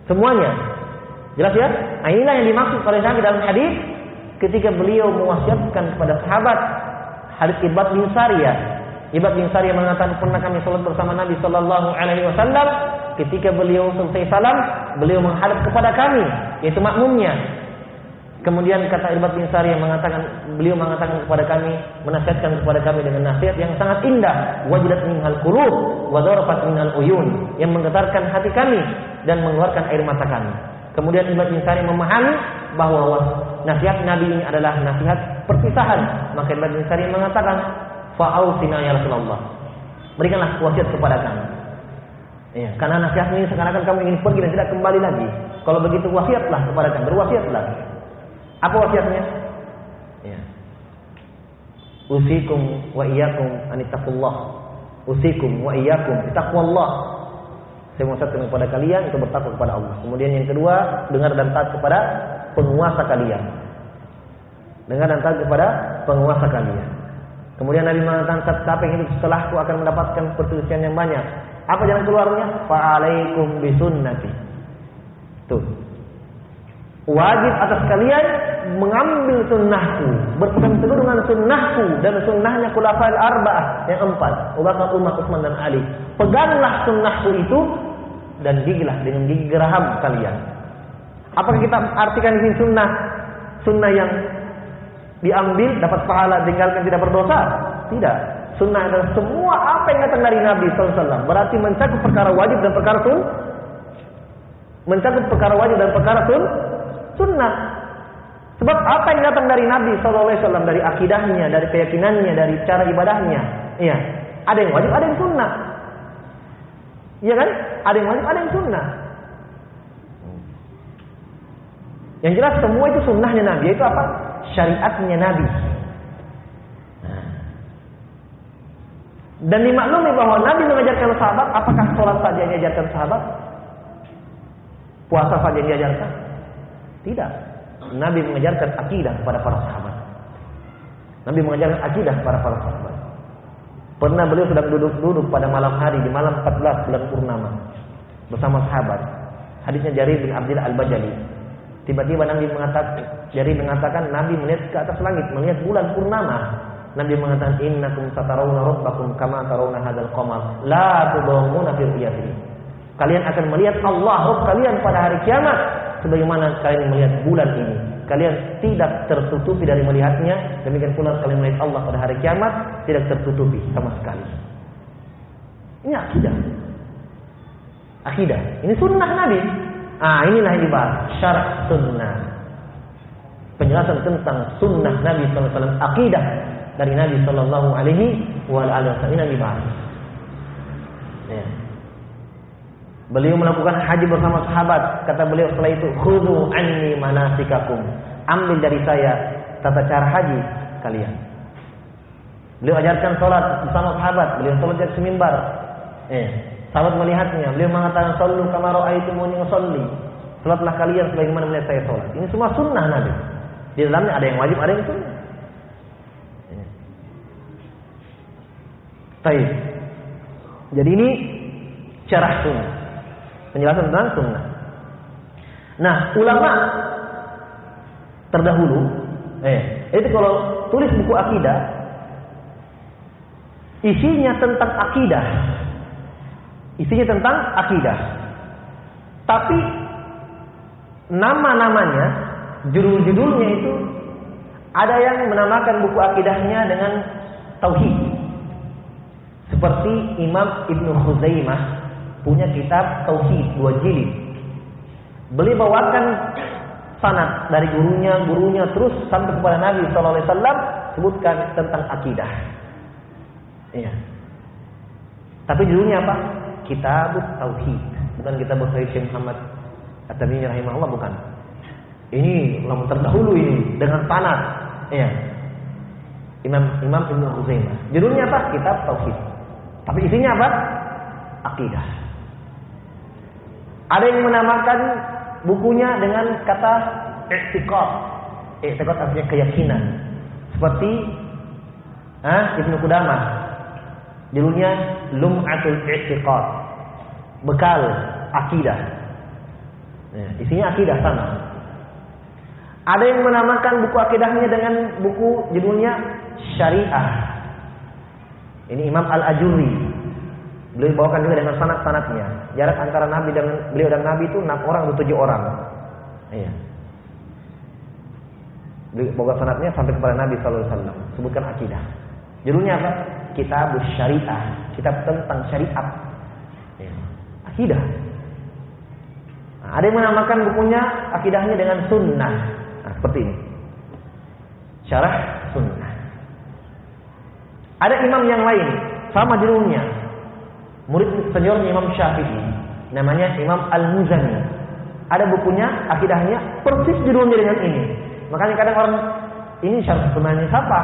Speaker 1: Semuanya. Jelas ya? Nah, inilah yang dimaksud oleh Nabi dalam hadis ketika beliau mewasiatkan kepada sahabat hadis Ibad bin Sariyah. Ibad bin Sariyah mengatakan pernah kami sholat bersama Nabi Shallallahu Alaihi Wasallam. Ketika beliau selesai salam, beliau menghadap kepada kami, yaitu makmumnya. Kemudian kata Ibad bin Sariyah mengatakan, beliau mengatakan kepada kami, menasihatkan kepada kami dengan nasihat yang sangat indah. Wajilat minhal qulub, wa darafat minhal uyun, yang menggetarkan hati kami dan mengeluarkan air mata kami. Kemudian Ibad bin Sariyah memahami bahwa nasihat Nabi ini adalah nasihat perpisahan. Maka Ibad bin Sariyah mengatakan, Fa'ausina ya Rasulullah. Berikanlah wasiat kepada kami. Ya, karena nasihat ini sekarang kan kamu ingin pergi dan tidak kembali lagi. Kalau begitu wasiatlah kepada kami, berwasiatlah. Apa wasiatnya? Ya. Usikum wa iyyakum anittaqullah. Usikum wa iyyakum taqwallah. Saya mewasiatkan kepada kalian untuk bertakwa kepada Allah. Kemudian yang kedua, dengar dan taat kepada penguasa kalian. Dengar dan taat kepada penguasa kalian. Kemudian Nabi mengatakan siapa yang hidup setelahku akan mendapatkan perselisihan yang banyak. Apa jalan keluarnya? Fa'alaikum bisunnati. Tuh. Wajib atas kalian mengambil sunnahku, berpegang teguh dengan sunnahku dan sunnahnya khulafail arba'ah yang empat, Abu Umar, Utsman dan Ali. Peganglah sunnahku itu dan gigilah dengan gigi geraham kalian. Apakah kita artikan ini sunnah? Sunnah yang diambil dapat pahala tinggalkan tidak berdosa? Tidak. Sunnah adalah semua apa yang datang dari Nabi SAW. Berarti mencakup perkara wajib dan perkara sun. Mencakup perkara wajib dan perkara sun. Sunnah. Sebab apa yang datang dari Nabi SAW dari akidahnya, dari keyakinannya, dari cara ibadahnya, iya. Ada yang wajib, ada yang sunnah. Iya kan? Ada yang wajib, ada yang sunnah. Yang jelas semua itu sunnahnya Nabi. Itu apa? Syariatnya Nabi. Dan dimaklumi bahwa Nabi mengajarkan sahabat, apakah sholat saja yang diajarkan sahabat? Puasa saja yang diajarkan? Tidak. Nabi mengajarkan akidah kepada para sahabat. Nabi mengajarkan akidah kepada para sahabat. Pernah beliau sedang duduk-duduk pada malam hari di malam 14 bulan purnama bersama sahabat. Hadisnya Jarir bin Abdullah Al-Bajali. Tiba-tiba Nabi mengatakan, Jarir mengatakan Nabi melihat ke atas langit, melihat bulan purnama. Nabi mengatakan innakum satarawna rabbakum kama tarawna hadzal qamar la tudawmuna fi. Kalian akan melihat Allah Rabb kalian pada hari kiamat sebagaimana kalian melihat bulan ini. Kalian tidak tertutupi dari melihatnya, demikian pula kalian melihat Allah pada hari kiamat tidak tertutupi sama sekali. Ini akidah. Akidah. Ini sunnah Nabi. Ah, inilah yang dibahas. Syarat sunnah. Penjelasan tentang sunnah Nabi SAW. Akidah dari Nabi Sallallahu Alaihi. Ini yang dibahas. Ya. Beliau melakukan haji bersama sahabat. Kata beliau setelah itu, "Khudhu anni manasikakum." Ambil dari saya tata cara haji kalian. Beliau ajarkan sholat bersama sahabat. Beliau sholat di semimbar. Eh, sahabat melihatnya. Beliau mengatakan, "Sallu kama ra'aitumuni usolli." Sholatlah kalian sebagaimana melihat saya sholat. Ini semua sunnah Nabi. Di dalamnya ada yang wajib, ada yang sunnah. Eh. Baik. Jadi ini cara sunnah penjelasan tentang sunnah. Nah, ulama terdahulu, eh, itu kalau tulis buku akidah, isinya tentang akidah, isinya tentang akidah. Tapi nama-namanya, judul-judulnya itu ada yang menamakan buku akidahnya dengan tauhid. Seperti Imam Ibnu Khuzaimah punya kitab tauhid dua jilid. Beliau bawakan sanad dari gurunya, gurunya terus sampai kepada Nabi sallallahu alaihi wasallam sebutkan tentang akidah. Iya. Tapi judulnya apa? Kitab Tauhid. Bukan kitab Syekh Muhammad At-Tabi'i rahimahullah bukan. Ini ulama terdahulu ini dengan sanad. Iya. Imam Imam Ibnu Huzaimah. Judulnya apa? Kitab Tauhid. Tapi isinya apa? Akidah. Ada yang menamakan bukunya dengan kata i'tiqad. I'tiqad artinya keyakinan. Seperti ah, Ibnu Qudamah. Judulnya Lum'atul I'tiqad. Bekal akidah. Ya, isinya akidah sama. Ada yang menamakan buku akidahnya dengan buku judulnya Syariah. Ini Imam Al-Ajurri Beliau bawakan juga dengan sanat-sanatnya. Jarak antara Nabi dan beliau dan Nabi itu enam orang atau tujuh orang. Iya. Bawa sanatnya sampai kepada Nabi Sallallahu Alaihi. Sebutkan akidah. Judulnya apa? Kitab Syariah. Kitab tentang syariat. Ya. Akidah. Nah, ada yang menamakan bukunya akidahnya dengan sunnah. Nah, seperti ini. Syarah sunnah. Ada imam yang lain sama judulnya murid seniornya Imam Syafi'i. Namanya Imam Al-Muzani. Ada bukunya akidahnya persis judulnya dengan ini. Makanya kadang orang ini syarah sunnahnya siapa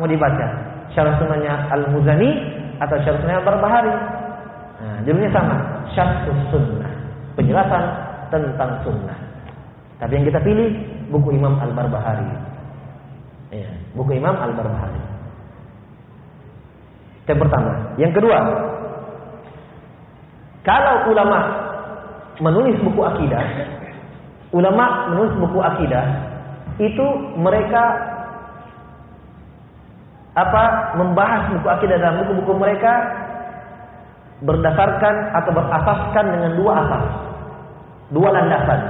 Speaker 1: mau dibaca? Syarah sunnahnya Al-Muzani atau syarah sunnahnya Al-Barbahari? Nah, judulnya sama. Syarah sunnah. Penjelasan tentang sunnah. Tapi yang kita pilih buku Imam Al-Barbahari. Ya, buku Imam Al-Barbahari. Yang pertama. Yang kedua kalau ulama menulis buku akidah, ulama menulis buku akidah itu mereka apa membahas buku akidah dalam buku-buku mereka berdasarkan atau berasaskan dengan dua asas, dua landasan.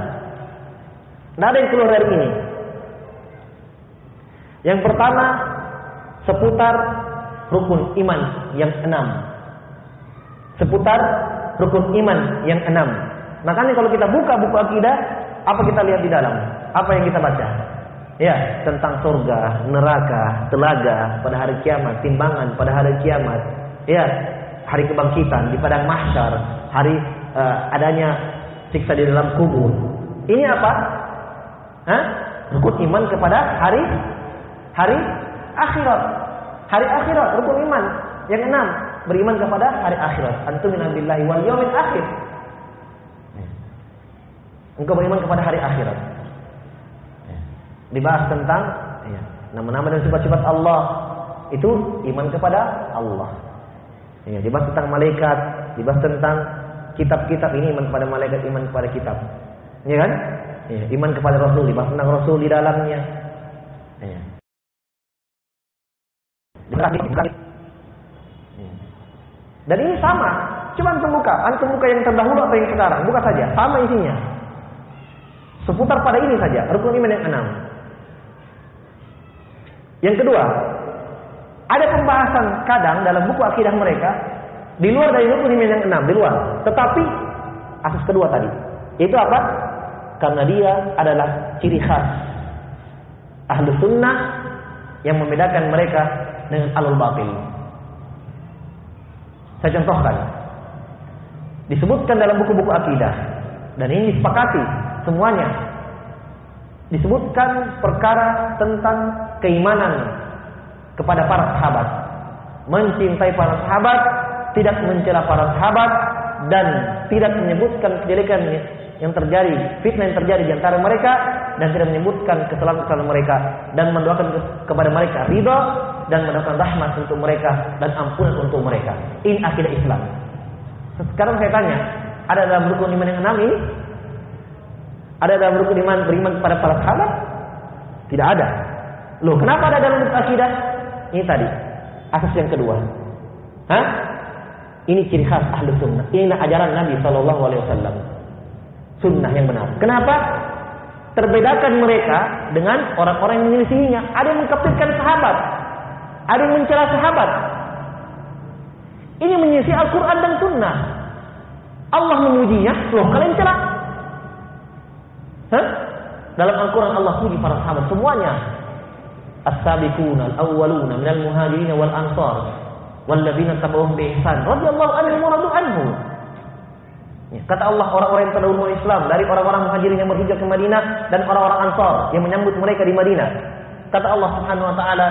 Speaker 1: Tidak ada yang keluar dari ini. Yang pertama seputar rukun iman yang enam, seputar rukun iman yang enam. Makanya kalau kita buka buku akidah, apa kita lihat di dalam? Apa yang kita baca? Ya, tentang surga, neraka, telaga pada hari kiamat, timbangan pada hari kiamat. Ya, hari kebangkitan di padang mahsyar, hari uh, adanya siksa di dalam kubur. Ini apa? Hah? Rukun iman kepada hari hari akhirat. Hari akhirat, rukun iman yang enam beriman kepada hari akhirat. Antum billahi wal yaumil akhir. Engkau beriman kepada hari akhirat. Dibahas tentang ya, nama-nama dan sifat-sifat Allah. Itu iman kepada Allah. Ya, dibahas tentang malaikat, dibahas tentang kitab-kitab ini iman kepada malaikat, iman kepada kitab. Ya kan? Ya, iman kepada Rasul, dibahas tentang Rasul di dalamnya. Ya. Dan ini sama Coba antum buka, antum buka yang terdahulu atau yang sekarang, buka saja, sama isinya. Seputar pada ini saja, rukun iman yang enam. Yang kedua, ada pembahasan kadang dalam buku akidah mereka di luar dari rukun iman yang enam, di luar. Tetapi asas kedua tadi, itu apa? Karena dia adalah ciri khas ahlu sunnah yang membedakan mereka dengan alul batil. Saya contohkan. Disebutkan dalam buku-buku akidah dan ini disepakati semuanya. Disebutkan perkara tentang keimanan kepada para sahabat. Mencintai para sahabat, tidak mencela para sahabat dan tidak menyebutkan kejelekan yang terjadi, fitnah yang terjadi di antara mereka dan tidak menyebutkan kesalahan-kesalahan mereka dan mendoakan kepada mereka ridho dan mendoakan rahmat untuk mereka dan ampunan untuk mereka. Ini akidah Islam. Sekarang saya tanya, ada dalam rukun iman yang enam ini? Ada dalam rukun iman beriman kepada para sahabat? Tidak ada. Loh, kenapa ada dalam akidah? Ini tadi, asas yang kedua. Hah? Ini ciri khas ahlu sunnah. Inilah ajaran Nabi Shallallahu Alaihi Wasallam. Sunnah yang benar. Kenapa? Terbedakan mereka dengan orang-orang yang menyelisihinya. Ada yang mengkafirkan sahabat, ada yang mencela sahabat, ini menyisi Al-Quran dan Sunnah. Allah memujinya, loh kalian celah. Hah? Dalam Al-Quran Allah puji para sahabat semuanya. As-sabiquna al-awwaluna minal muhajirin wal ansar walladzina tabauhum bi ihsan radhiyallahu anhum wa radu anhu. Ya, kata Allah orang-orang yang terdahulu Islam dari orang-orang muhajirin yang berhijrah ke Madinah dan orang-orang Ansar yang menyambut mereka di Madinah. Kata Allah Subhanahu wa taala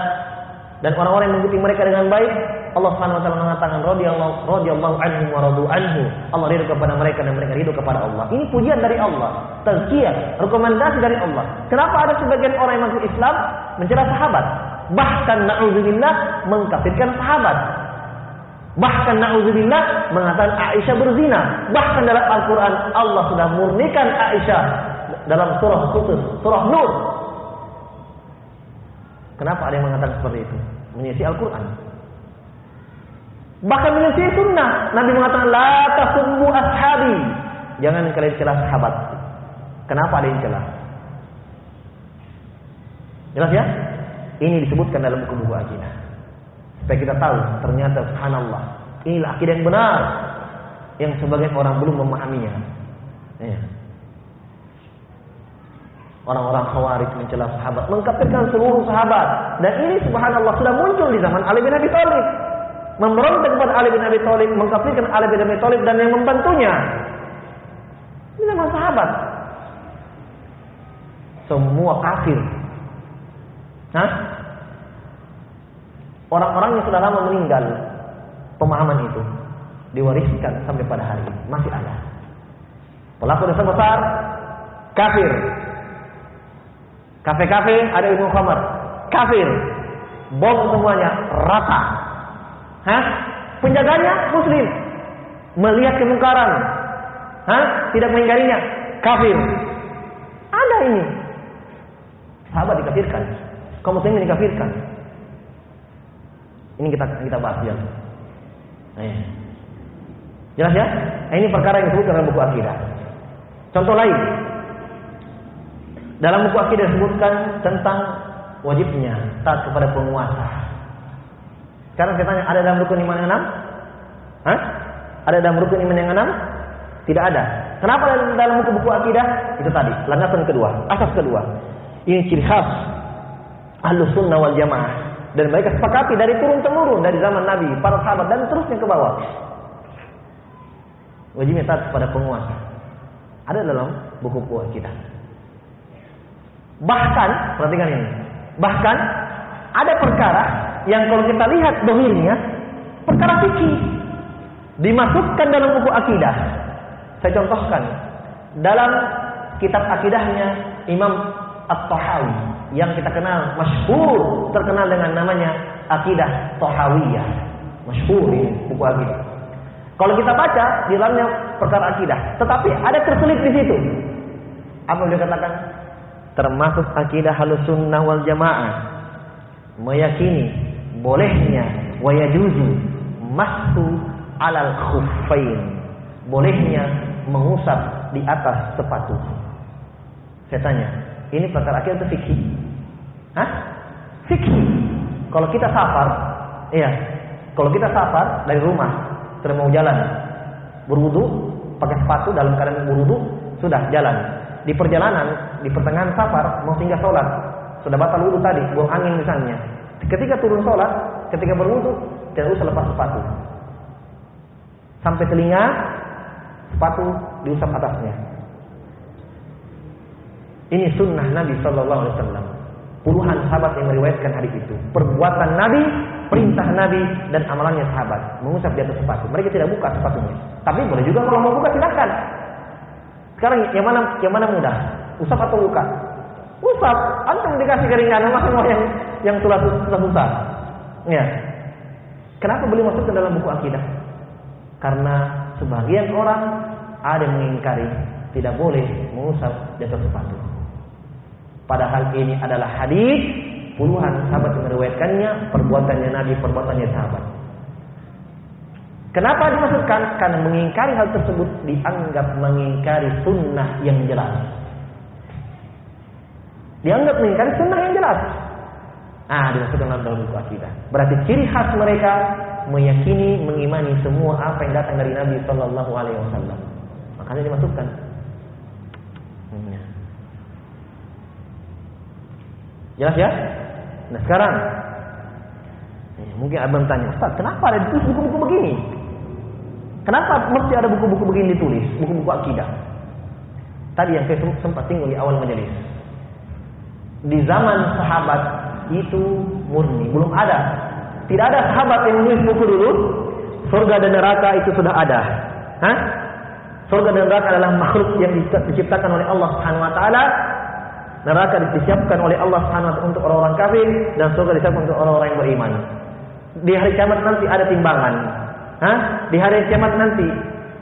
Speaker 1: dan orang-orang yang mengikuti mereka dengan baik Allah Subhanahu wa taala mengatakan radhiyallahu radhiyallahu anhum wa radu anhu. Allah ridho kepada mereka dan mereka ridho kepada Allah. Ini pujian dari Allah, tazkiyah, rekomendasi dari Allah. Kenapa ada sebagian orang yang masuk Islam mencela sahabat? Bahkan naudzubillah mengkafirkan sahabat. Bahkan naudzubillah mengatakan Aisyah berzina. Bahkan dalam Al-Qur'an Allah sudah murnikan Aisyah dalam surah khusus, surah Nur. Kenapa ada yang mengatakan seperti itu? Menyisi Al-Qur'an. Bahkan menyelesaikan sunnah. Nabi mengatakan, La ashabi. Jangan kalian celah sahabat. Kenapa ada yang celah? Jelas ya? Ini disebutkan dalam buku-buku akidah. Supaya kita tahu, ternyata subhanallah. Inilah akidah yang benar. Yang sebagian orang belum memahaminya. Ya. Orang-orang khawarij mencela sahabat, mengkafirkan seluruh sahabat. Dan ini subhanallah sudah muncul di zaman Ali bin Abi Thalib memberontak kepada Ali bin Abi Thalib, mengkafirkan Ali bin Abi Thalib dan yang membantunya. Ini memang sahabat. Semua kafir. Hah? Orang-orang yang sudah lama meninggal, pemahaman itu diwariskan sampai pada hari ini masih ada. Pelaku dosa besar kafir. Kafe-kafe ada ilmu khamar. Kafir. Bom semuanya rata Hah? Penjaganya muslim. Melihat kemungkaran. Hah? Tidak mengingkarinya. Kafir. Ada ini. Sahabat dikafirkan. Kaum muslimin dikafirkan. Ini kita kita bahas ya. Jelas ya? Nah, ini perkara yang disebut dalam buku akidah. Contoh lain. Dalam buku akidah disebutkan tentang wajibnya taat kepada penguasa. Sekarang saya tanya, ada dalam rukun iman yang enam? Hah? Ada dalam rukun iman yang enam? Tidak ada. Kenapa dalam buku-buku akidah? Itu tadi, landasan kedua, asas kedua. Ini ciri khas ahlus sunnah wal jamaah. Dan mereka sepakati dari turun temurun dari zaman Nabi, para sahabat dan terusnya ke bawah. Wajibnya taat kepada penguasa. Ada dalam buku-buku akidah. Bahkan, perhatikan ini. Bahkan ada perkara yang kalau kita lihat dohirnya perkara fikih dimasukkan dalam buku akidah. Saya contohkan dalam kitab akidahnya Imam At-Tahawi yang kita kenal masyhur terkenal dengan namanya akidah Tahawiyah. Masyhur ini buku akidah. Kalau kita baca di dalamnya perkara akidah, tetapi ada terselip di situ. Apa yang dia katakan? Termasuk akidah halus sunnah wal jamaah meyakini bolehnya wayajuzu masu alal khuffain. Bolehnya mengusap di atas sepatu. Saya tanya, ini perkara akidah atau fikih? Hah? Fikih. Kalau kita safar, iya. Kalau kita safar dari rumah, sudah mau jalan, berwudu, pakai sepatu dalam keadaan berwudu, sudah jalan. Di perjalanan, di pertengahan safar, mau singgah sholat, sudah batal wudu tadi, buang angin misalnya. Ketika turun sholat, ketika berwudu, tidak usah lepas sepatu. Sampai telinga, sepatu diusap atasnya. Ini sunnah Nabi Shallallahu Alaihi Wasallam. Puluhan sahabat yang meriwayatkan hari itu. Perbuatan Nabi, perintah Nabi, dan amalannya sahabat. Mengusap di atas sepatu. Mereka tidak buka sepatunya. Tapi boleh juga kalau mau buka silakan. Sekarang yang mana yang mana mudah? Usap atau buka? Usap. Antum dikasih keringanan masih mau yang yang sudah susah susah. Ya. Kenapa beliau masuk ke dalam buku akidah? Karena sebagian orang ada yang mengingkari tidak boleh mengusap atas sepatu. Padahal ini adalah hadis puluhan sahabat meriwayatkannya, perbuatannya Nabi, perbuatannya sahabat. Kenapa dimasukkan? Karena mengingkari hal tersebut dianggap mengingkari sunnah yang jelas. Dianggap mengingkari sunnah yang jelas. Ah, dimasukkan dalam buku akidah. Berarti ciri khas mereka meyakini, mengimani semua apa yang datang dari Nabi Shallallahu Alaihi Wasallam. Makanya dimasukkan. Jelas ya? Nah sekarang, ya, mungkin abang tanya, Ustaz, kenapa ada ditulis buku-buku begini? Kenapa mesti ada buku-buku begini ditulis, buku-buku akidah? Tadi yang saya sempat singgung di awal majelis. Di zaman sahabat itu murni, belum ada. Tidak ada sahabat yang menulis buku dulu. Surga dan neraka itu sudah ada. Hah? Surga dan neraka adalah makhluk yang diciptakan oleh Allah Subhanahu wa taala. Neraka disiapkan oleh Allah Subhanahu taala untuk orang-orang kafir dan surga disiapkan untuk orang-orang yang beriman. Di hari kiamat nanti ada timbangan. Hah? Di hari kiamat nanti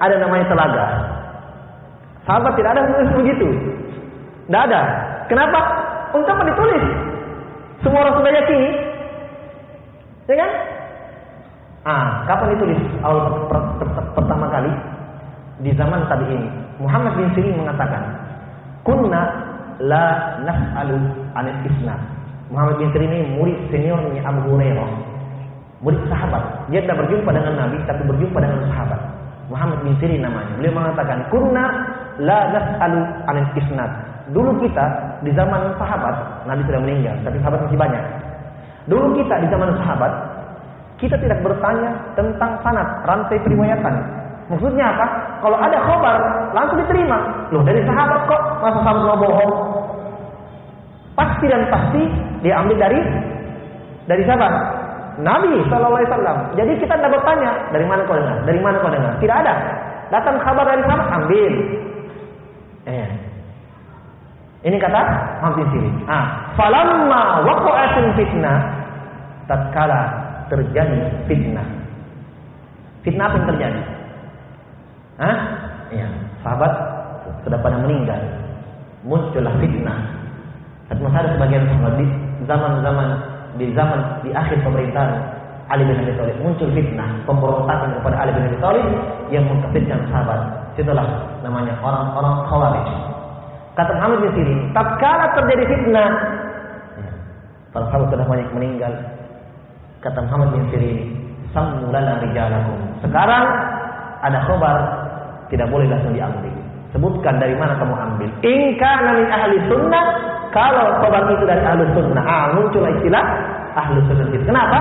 Speaker 1: ada namanya telaga. Sahabat tidak ada menulis begitu. Tidak ada. Kenapa? Untuk apa ditulis? Semua orang sudah yakini. Ya kan? Ah, kapan ditulis awal per, per, per, pertama kali? Di zaman tadi ini. Muhammad bin Sirin mengatakan, "Kunna la nas'alu anil islam." Muhammad bin Sirin ini murid seniornya Abu Hurairah. Murid sahabat. Dia tidak berjumpa dengan Nabi, tapi berjumpa dengan sahabat. Muhammad bin Sirin namanya. Beliau mengatakan, "Kunna la nas'alu anil isnad." Dulu kita di zaman sahabat, Nabi sudah meninggal, tapi sahabat masih banyak. Dulu kita di zaman sahabat, kita tidak bertanya tentang sanad, rantai periwayatan. Maksudnya apa? Kalau ada khobar, langsung diterima. Loh, dari sahabat kok, masa sahabat mau bohong? Pasti dan pasti dia ambil dari dari siapa? Nabi Shallallahu Alaihi Wasallam. Jadi kita tidak bertanya dari mana kau dengar, dari mana kau dengar. Tidak ada. Datang kabar dari sahabat, ambil. Eh. Ini kata Muhammad bin Ah, falamma waqa'atil fitnah tatkala terjadi fitnah. Fitnah yang terjadi? Hah? Ya, sahabat sudah pada meninggal. Muncullah fitnah. Ada sebagian sahabat di zaman-zaman di zaman di akhir pemerintahan Ali bin Abi Thalib muncul fitnah pemberontakan kepada Ali bin Abi Thalib yang mengkafirkan sahabat. Itulah namanya orang-orang Khawarij. Kata Muhammad bin Sirin, tatkala terjadi fitnah, para sahabat sudah banyak meninggal. Kata Muhammad bin Sirin, sammulana rijalakum. Sekarang ada khabar tidak boleh langsung diambil. Sebutkan dari mana kamu ambil. Ingka nami ahli sunnah. Kalau khabar itu dari ahli sunnah, ah, muncul istilah ahli sunnah. Kenapa?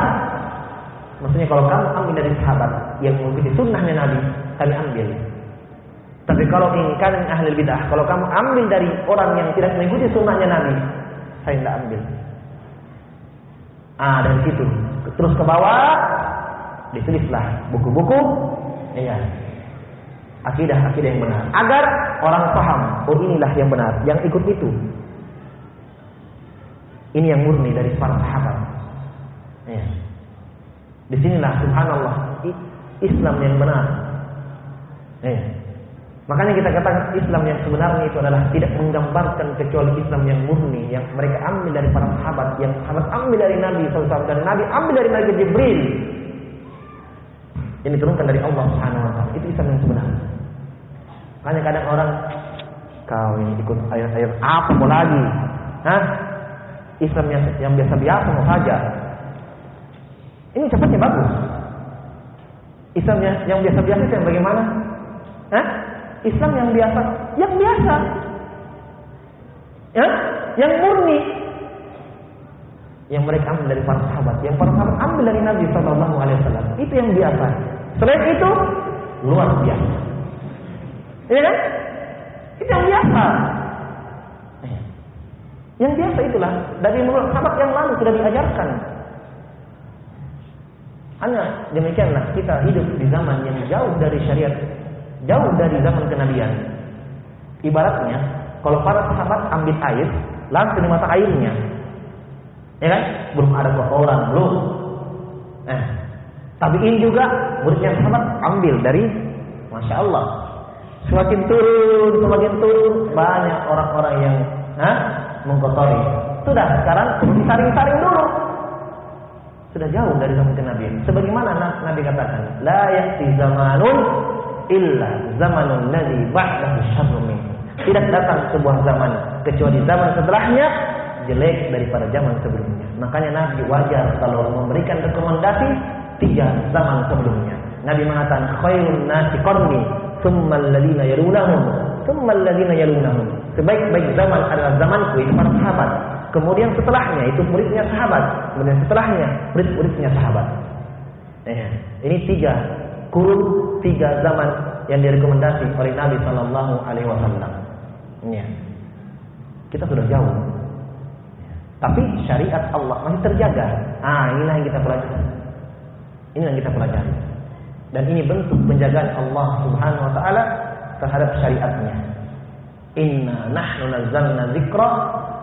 Speaker 1: Maksudnya kalau kamu ambil dari sahabat yang mengikuti sunnahnya Nabi, kami ambil. Tapi kalau ingkan ahli bidah, kalau kamu ambil dari orang yang tidak mengikuti sunnahnya Nabi, saya tidak ambil. Ah, dari situ terus ke bawah ditulislah buku-buku iya akidah-akidah yang benar agar orang paham oh inilah yang benar yang ikut itu ini yang murni dari para sahabat iya di sinilah subhanallah Islam yang benar iya Makanya kita katakan Islam yang sebenarnya itu adalah tidak menggambarkan kecuali Islam yang murni yang mereka ambil dari para sahabat, yang sahabat ambil dari Nabi SAW dan Nabi ambil dari Nabi Jibril. Yang diturunkan dari Allah Subhanahu wa taala. Itu Islam yang sebenarnya. Hanya kadang orang kau ini ikut ayat-ayat apa mau lagi? Hah? Islam yang yang biasa-biasa saja. Ini cepatnya bagus. Islam yang, yang biasa-biasa itu yang bagaimana? Hah? Islam yang biasa, yang biasa. Ya? Yang murni. Yang mereka ambil dari para sahabat, yang para sahabat ambil dari Nabi Shallallahu alaihi wasallam. Itu yang biasa. Selain itu, luar biasa. Kan? Itu yang biasa. Yang biasa itulah dari mulut sahabat yang lalu sudah diajarkan. Hanya demikianlah kita hidup di zaman yang jauh dari syariat, jauh dari zaman kenabian. Ibaratnya, kalau para sahabat ambil air, langsung di mata airnya. Ya kan? Belum ada kotoran, belum. Eh, tapi ini juga muridnya sahabat ambil dari Masya Allah. Semakin turun, semakin turun, banyak orang-orang yang nah, mengkotori. Sudah, sekarang perlu disaring-saring dulu. Sudah jauh dari zaman Nabi. Sebagaimana Nabi katakan, la ya'ti zamanun illa zamanun ladzi ba'dahu syarrun Tidak datang sebuah zaman kecuali zaman setelahnya jelek daripada zaman sebelumnya. Makanya Nabi wajar kalau memberikan rekomendasi tiga zaman sebelumnya. Nabi mengatakan khairun nasi qarni thumma alladziina yalunahum thumma yalunahum. Sebaik-baik zaman adalah zamanku itu para sahabat. Kemudian setelahnya itu muridnya sahabat. Kemudian setelahnya murid-muridnya sahabat. Eh, ini tiga kurun, tiga zaman yang direkomendasi oleh Nabi Shallallahu Alaihi Wasallam. Ya. Kita sudah jauh. Tapi syariat Allah masih terjaga. Ah, inilah yang kita pelajari. Ini yang kita pelajari. Dan ini bentuk penjagaan Allah Subhanahu wa taala terhadap syariatnya. Inna nahnu nazzalna dzikra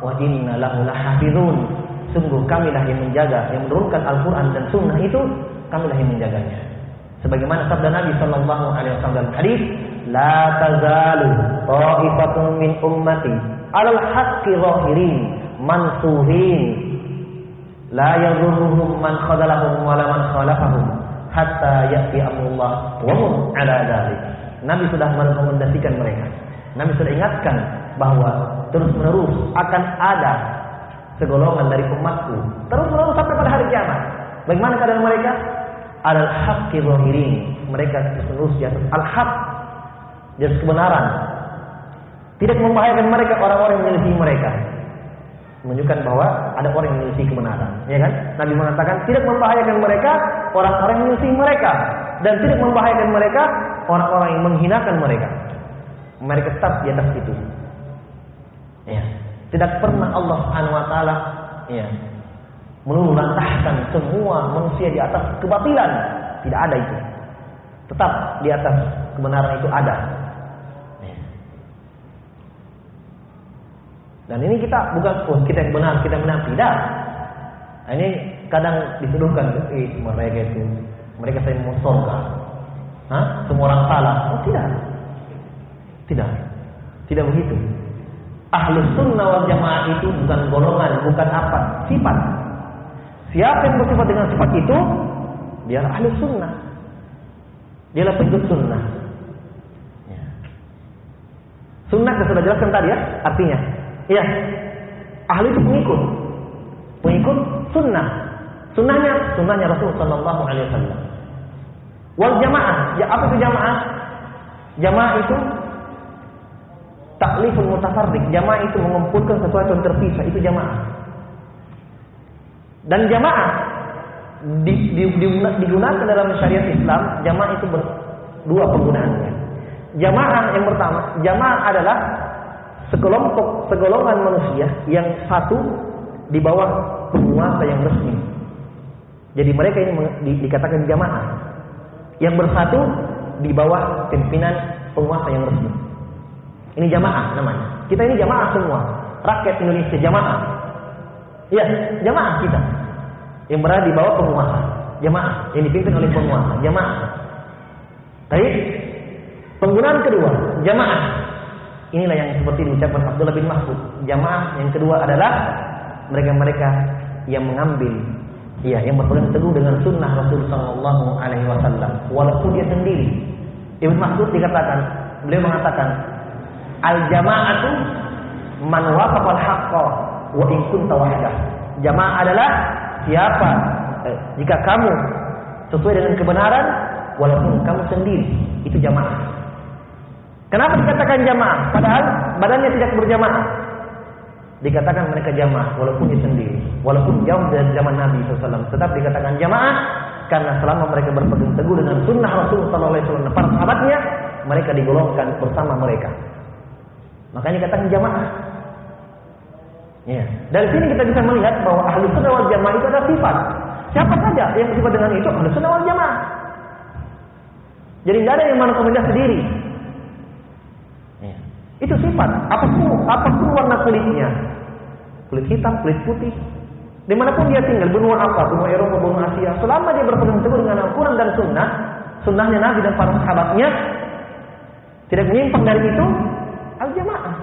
Speaker 1: wa inna lahu lahafizun. Sungguh kamilah yang menjaga, yang menurunkan Al-Qur'an dan sunnah itu, kamilah yang menjaganya. Sebagaimana sabda Nabi sallallahu alaihi wasallam hadis, la tazalu ta'ifatun min ummati 'alal haqqi zahirin mansuhin la yadhurruhum man khadalahum wa la man khalafahum hatta ya'ti amrullah wa hum 'ala dzalik. Nabi sudah merekomendasikan mereka. Nabi sudah ingatkan bahwa terus-menerus akan ada segolongan dari umatku terus-menerus sampai pada hari kiamat. Bagaimana keadaan mereka? Al haqqi zahirin. Mereka terus-menerus di atas al-haq, di atas kebenaran. Tidak membahayakan mereka orang-orang yang menyelisih mereka. Menunjukkan bahwa ada orang yang menyelisih kebenaran, ya kan? Nabi mengatakan tidak membahayakan mereka orang-orang yang menyelisih mereka dan tidak membahayakan mereka orang-orang yang menghinakan mereka. Mereka tetap di atas itu. Ya. Tidak pernah Allah Subhanahu wa taala ya, semua manusia di atas kebatilan. Tidak ada itu. Tetap di atas kebenaran itu ada. Ya. Dan ini kita bukan oh kita yang benar, kita yang benar tidak. Nah, ini kadang dituduhkan, eh mereka itu mereka saya mau. Hah? Semua orang salah. Oh tidak. Tidak. Tidak begitu. Ahlus sunnah wal jamaah itu bukan golongan, bukan apa, sifat. Siapa yang bersifat dengan sifat itu, dia ahlus sunnah. Dialah pengikut sunnah. Ya. Sunnah kita sudah jelaskan tadi ya, artinya. Iya. Ahli itu pengikut. Pengikut sunnah. Sunnahnya, sunnahnya Rasul Sallallahu Alaihi Wasallam. Wal jamaah, ya apa itu jamaah? Jamaah itu taklifun mutafarrik. Jamaah itu mengumpulkan sesuatu yang terpisah, itu jamaah. Dan jamaah di, di, di, digunakan dalam syariat Islam, jamaah itu dua penggunaannya. Jamaah yang pertama, jamaah adalah sekelompok segolongan manusia yang satu di bawah penguasa yang resmi. Jadi mereka ini di, dikatakan jamaah yang bersatu di bawah pimpinan penguasa yang resmi. Ini jamaah namanya. Kita ini jamaah semua. Rakyat Indonesia jamaah. Ya, jamaah kita. Yang berada di bawah penguasa. Jamaah. Yang dipimpin oleh penguasa. Jamaah. Baik. Penggunaan kedua. Jamaah. Inilah yang seperti diucapkan Abdullah bin Mahfud. Jamaah yang kedua adalah mereka-mereka yang mengambil Iya, yang berpegang teguh dengan sunnah Rasul Sallallahu Alaihi Wasallam, walaupun dia sendiri. Ibn Mas'ud dikatakan, beliau mengatakan, al jama'atu man wafaqal haqqa wa in kunta. Jamaah adalah siapa eh, jika kamu sesuai dengan kebenaran walaupun kamu sendiri, itu jamaah. Kenapa dikatakan jamaah? Padahal badannya tidak berjamaah. Dikatakan mereka jamaah walaupun sendiri, walaupun jauh dari zaman Nabi SAW. Tetap dikatakan jamaah karena selama mereka berpegang teguh dengan sunnah Rasulullah SAW, para sahabatnya, mereka digolongkan bersama mereka. Makanya dikatakan jamaah. Ya. Dari sini kita bisa melihat bahwa ahli sunnah wal jamaah itu adalah sifat. Siapa saja yang sifat dengan itu ahli sunnah wal jamaah. Jadi nggak ada yang merekomendasi sendiri. Itu sifat. Apa pun, apa pun warna kulitnya, kulit hitam, kulit putih, di mana pun dia tinggal, benua apa, benua Eropa, benua Asia, selama dia berpegang teguh dengan Al-Quran dan Sunnah, Sunnahnya Nabi dan para sahabatnya, tidak menyimpang dari itu, al-jamaah.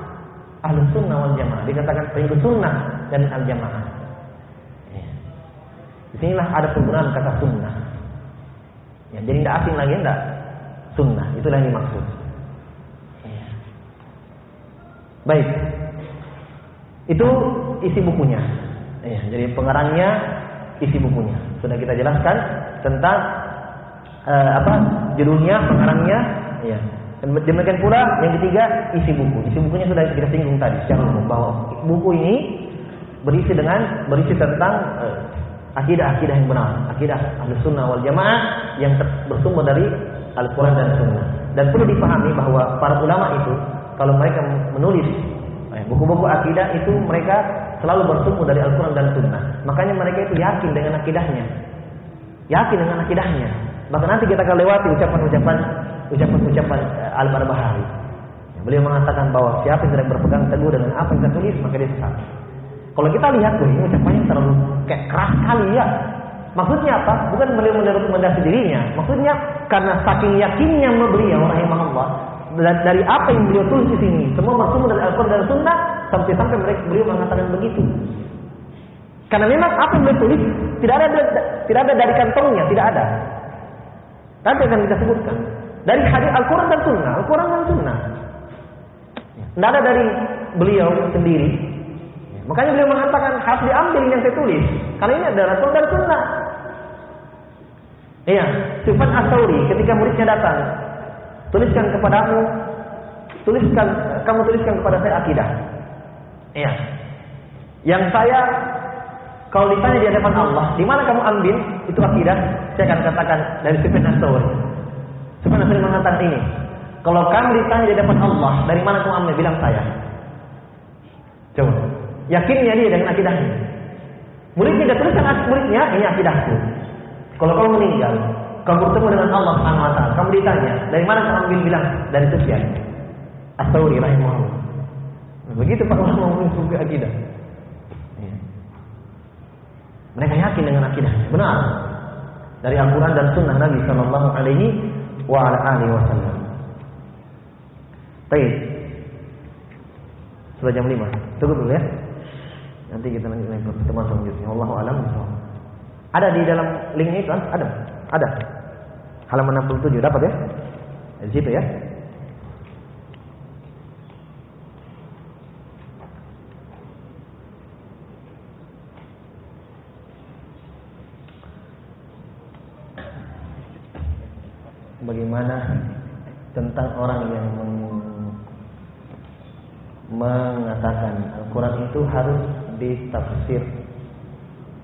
Speaker 1: Ahlu sunnah wal jamaah. Dikatakan pengikut sunnah dan al-jamaah. Di sinilah ada penggunaan kata sunnah. Ya, jadi tidak asing lagi, tidak sunnah. Itulah yang dimaksud. Ya. Baik. Itu isi bukunya. Ya, jadi pengarangnya isi bukunya. Sudah kita jelaskan tentang uh, apa judulnya, pengarangnya, ya. Dan demikian pula yang ketiga isi buku. Isi bukunya sudah kita singgung tadi secara umum bahwa buku ini berisi dengan berisi tentang uh, akidah-akidah yang benar, akidah ahli sunnah wal jamaah yang bersumber dari Al-Quran dan Sunnah. Dan perlu dipahami bahwa para ulama itu kalau mereka menulis eh, buku-buku akidah itu mereka selalu bersumber dari Al-Quran dan Sunnah. Makanya mereka itu yakin dengan akidahnya, yakin dengan akidahnya. Bahkan nanti kita akan lewati ucapan-ucapan ucapan-ucapan uh, Al-Barbahari. Beliau mengatakan bahwa siapa yang tidak berpegang teguh dengan apa yang tertulis maka dia sesat. Kalau kita lihat tuh ini ucapannya terlalu kayak keras sekali ya. Maksudnya apa? Bukan beliau merekomendasi dirinya. Maksudnya karena saking yakinnya beliau rahimahullah dari apa yang beliau tulis di sini semua bersumber dari Al-Quran dan Sunnah sampai-sampai mereka beliau mengatakan begitu. Karena memang apa yang beliau tulis tidak ada tidak ada dari kantongnya, tidak ada. Nanti akan kita sebutkan. Dari hadis Al-Quran dan Sunnah. Al-Quran dan Sunnah. Tidak ada dari beliau sendiri. Makanya beliau mengatakan harus diambil yang saya tulis. Karena ini adalah Rasul dan Sunnah. Iya, Sufyan Asauri ketika muridnya datang, tuliskan kepadamu, tuliskan, kamu tuliskan kepada saya akidah. Iya. Yang saya kalau ditanya di hadapan Allah, di mana kamu ambil itu akidah? Saya akan katakan dari Sufyan Asauri. Sufyan mengatakan ini. Kalau kamu ditanya di hadapan Allah, dari mana kamu ambil? Bilang saya. Coba. Yakinnya dia dengan akidahnya. Muridnya dia tuliskan muridnya, ini akidahku. Kalau kamu meninggal, kamu bertemu dengan Allah Subhanahu wa taala, kamu ditanya, dari mana kamu ambil bilang? Dari Sufyan. As-Sauri rahimahullah. Begitu Pak ulama mengikuti akidah. Mereka yakin dengan akidahnya, benar. Dari Al-Quran dan Sunnah Nabi Sallallahu Alaihi wa ala alihi Wasallam. Baik. Sudah jam 5. Tunggu dulu ya. Nanti kita lanjut lagi pertemuan selanjutnya. Allahu a'lam Ada di dalam link itu kan? Ada. Ada. Halaman 67 dapat ya? Di situ ya. Bagaimana tentang orang yang mengatakan Al-Quran itu harus ditafsir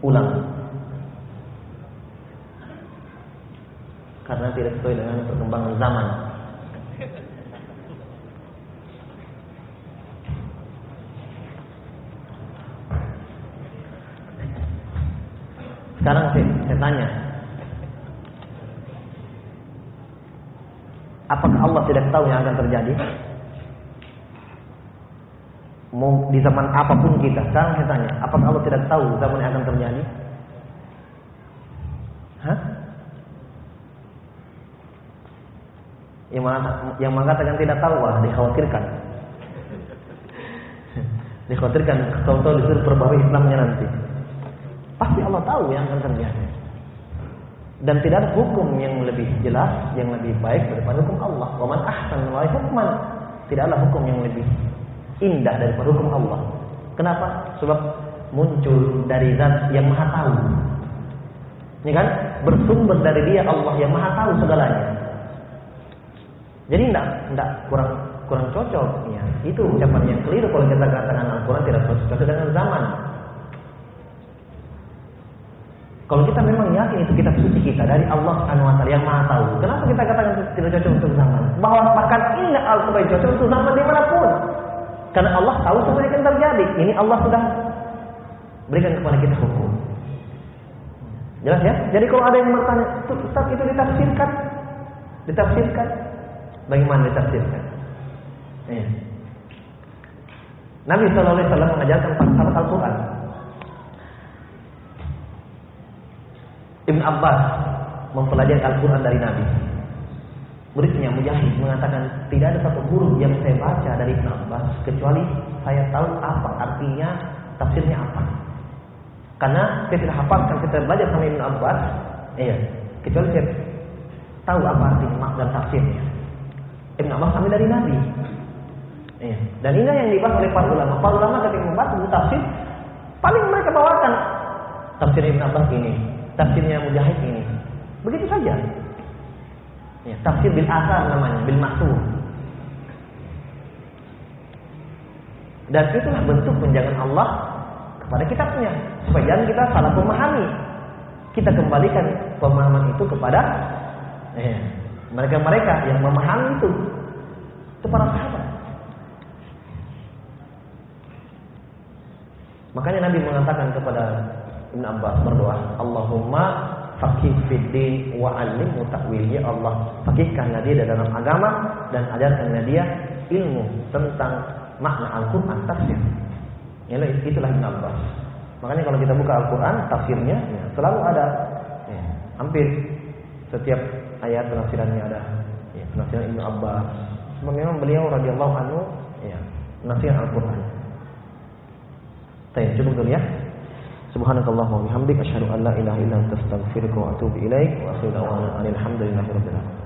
Speaker 1: ulang karena tidak sesuai dengan perkembangan zaman. Sekarang saya, saya tanya, apakah Allah tidak tahu yang akan terjadi? Mau di zaman apa pun kita, sekarang saya tanya, apakah Allah tidak tahu zaman yang akan terjadi? Hah? Yang, yang mengatakan tidak tahu, wah dikhawatirkan. dikhawatirkan, tahu-tahu disuruh perbaharui Islamnya nanti. Pasti Allah tahu yang akan terjadi. Dan tidak ada hukum yang lebih jelas, yang lebih baik daripada hukum Allah. Wa man ahsan wa hukman. Tidaklah hukum yang lebih indah daripada hukum Allah. Kenapa? Sebab muncul dari zat yang maha tahu. Ini kan? Bersumber dari dia Allah yang maha tahu segalanya. Jadi tidak tidak kurang kurang cocok ya. Itu ucapan yang keliru kalau kita katakan Al-Quran tidak cocok dengan zaman. Kalau kita memang yakin itu kitab suci kita dari Allah Subhanahu wa taala yang Maha tahu, kenapa kita katakan tidak cocok untuk zaman? Bahwa bahkan ini Al-Quran cocok untuk zaman di mana pun. Karena Allah tahu semua yang akan terjadi. Ini Allah sudah berikan kepada kita hukum. Jelas ya? Jadi kalau ada yang bertanya, Ustaz itu ditafsirkan? Ditafsirkan? Bagaimana ditafsirkan? Iya. Nabi Shallallahu Alaihi Wasallam mengajarkan sahabat Al-Quran. Ibn Abbas mempelajari Al-Quran dari Nabi. Muridnya Mujahid mengatakan tidak ada satu huruf yang saya baca dari Ibn Abbas kecuali saya tahu apa artinya, tafsirnya apa. Karena saya tidak hafalkan kita belajar sama Ibn Abbas, iya, kecuali saya tahu apa artinya dan tafsirnya. Ibn Abbas kami dari Nabi. Iya. Dan ini yang dibahas oleh para ulama. Para ulama ketika membahas buku tafsir, paling mereka bawakan tafsir Ibn Abbas ini, tafsirnya Mujahid ini. Begitu saja. Ya, tafsir bil asar namanya, bil maksud. Dan itulah bentuk penjagaan Allah kepada kitabnya. Supaya kita salah memahami. Kita kembalikan pemahaman itu kepada ya, mereka-mereka yang memahami itu. Itu para sahabat. Makanya Nabi mengatakan kepada Ibn Abbas berdoa, Allahumma fakih fiddin wa alimmu ta'wil. Ya Allah, fakihkanlah dia dalam agama dan ajarkanlah dia ilmu tentang makna Al-Quran tafsir. Itulah Ibn Abbas. Makanya kalau kita buka Al-Quran tafsirnya ya, selalu ada ya, hampir setiap ayat penafsirannya ada ya, penafsiran Ibn Abbas. Memang beliau radhiyallahu anhu ya, penafsiran Al-Quran. Baik, cukup dulu ya. Subhanakallah wa bihamdik asyhadu an la ilaha illa anta astaghfiruka wa atubu ilaik wa akhir da'wana alhamdulillahi rabbil alamin.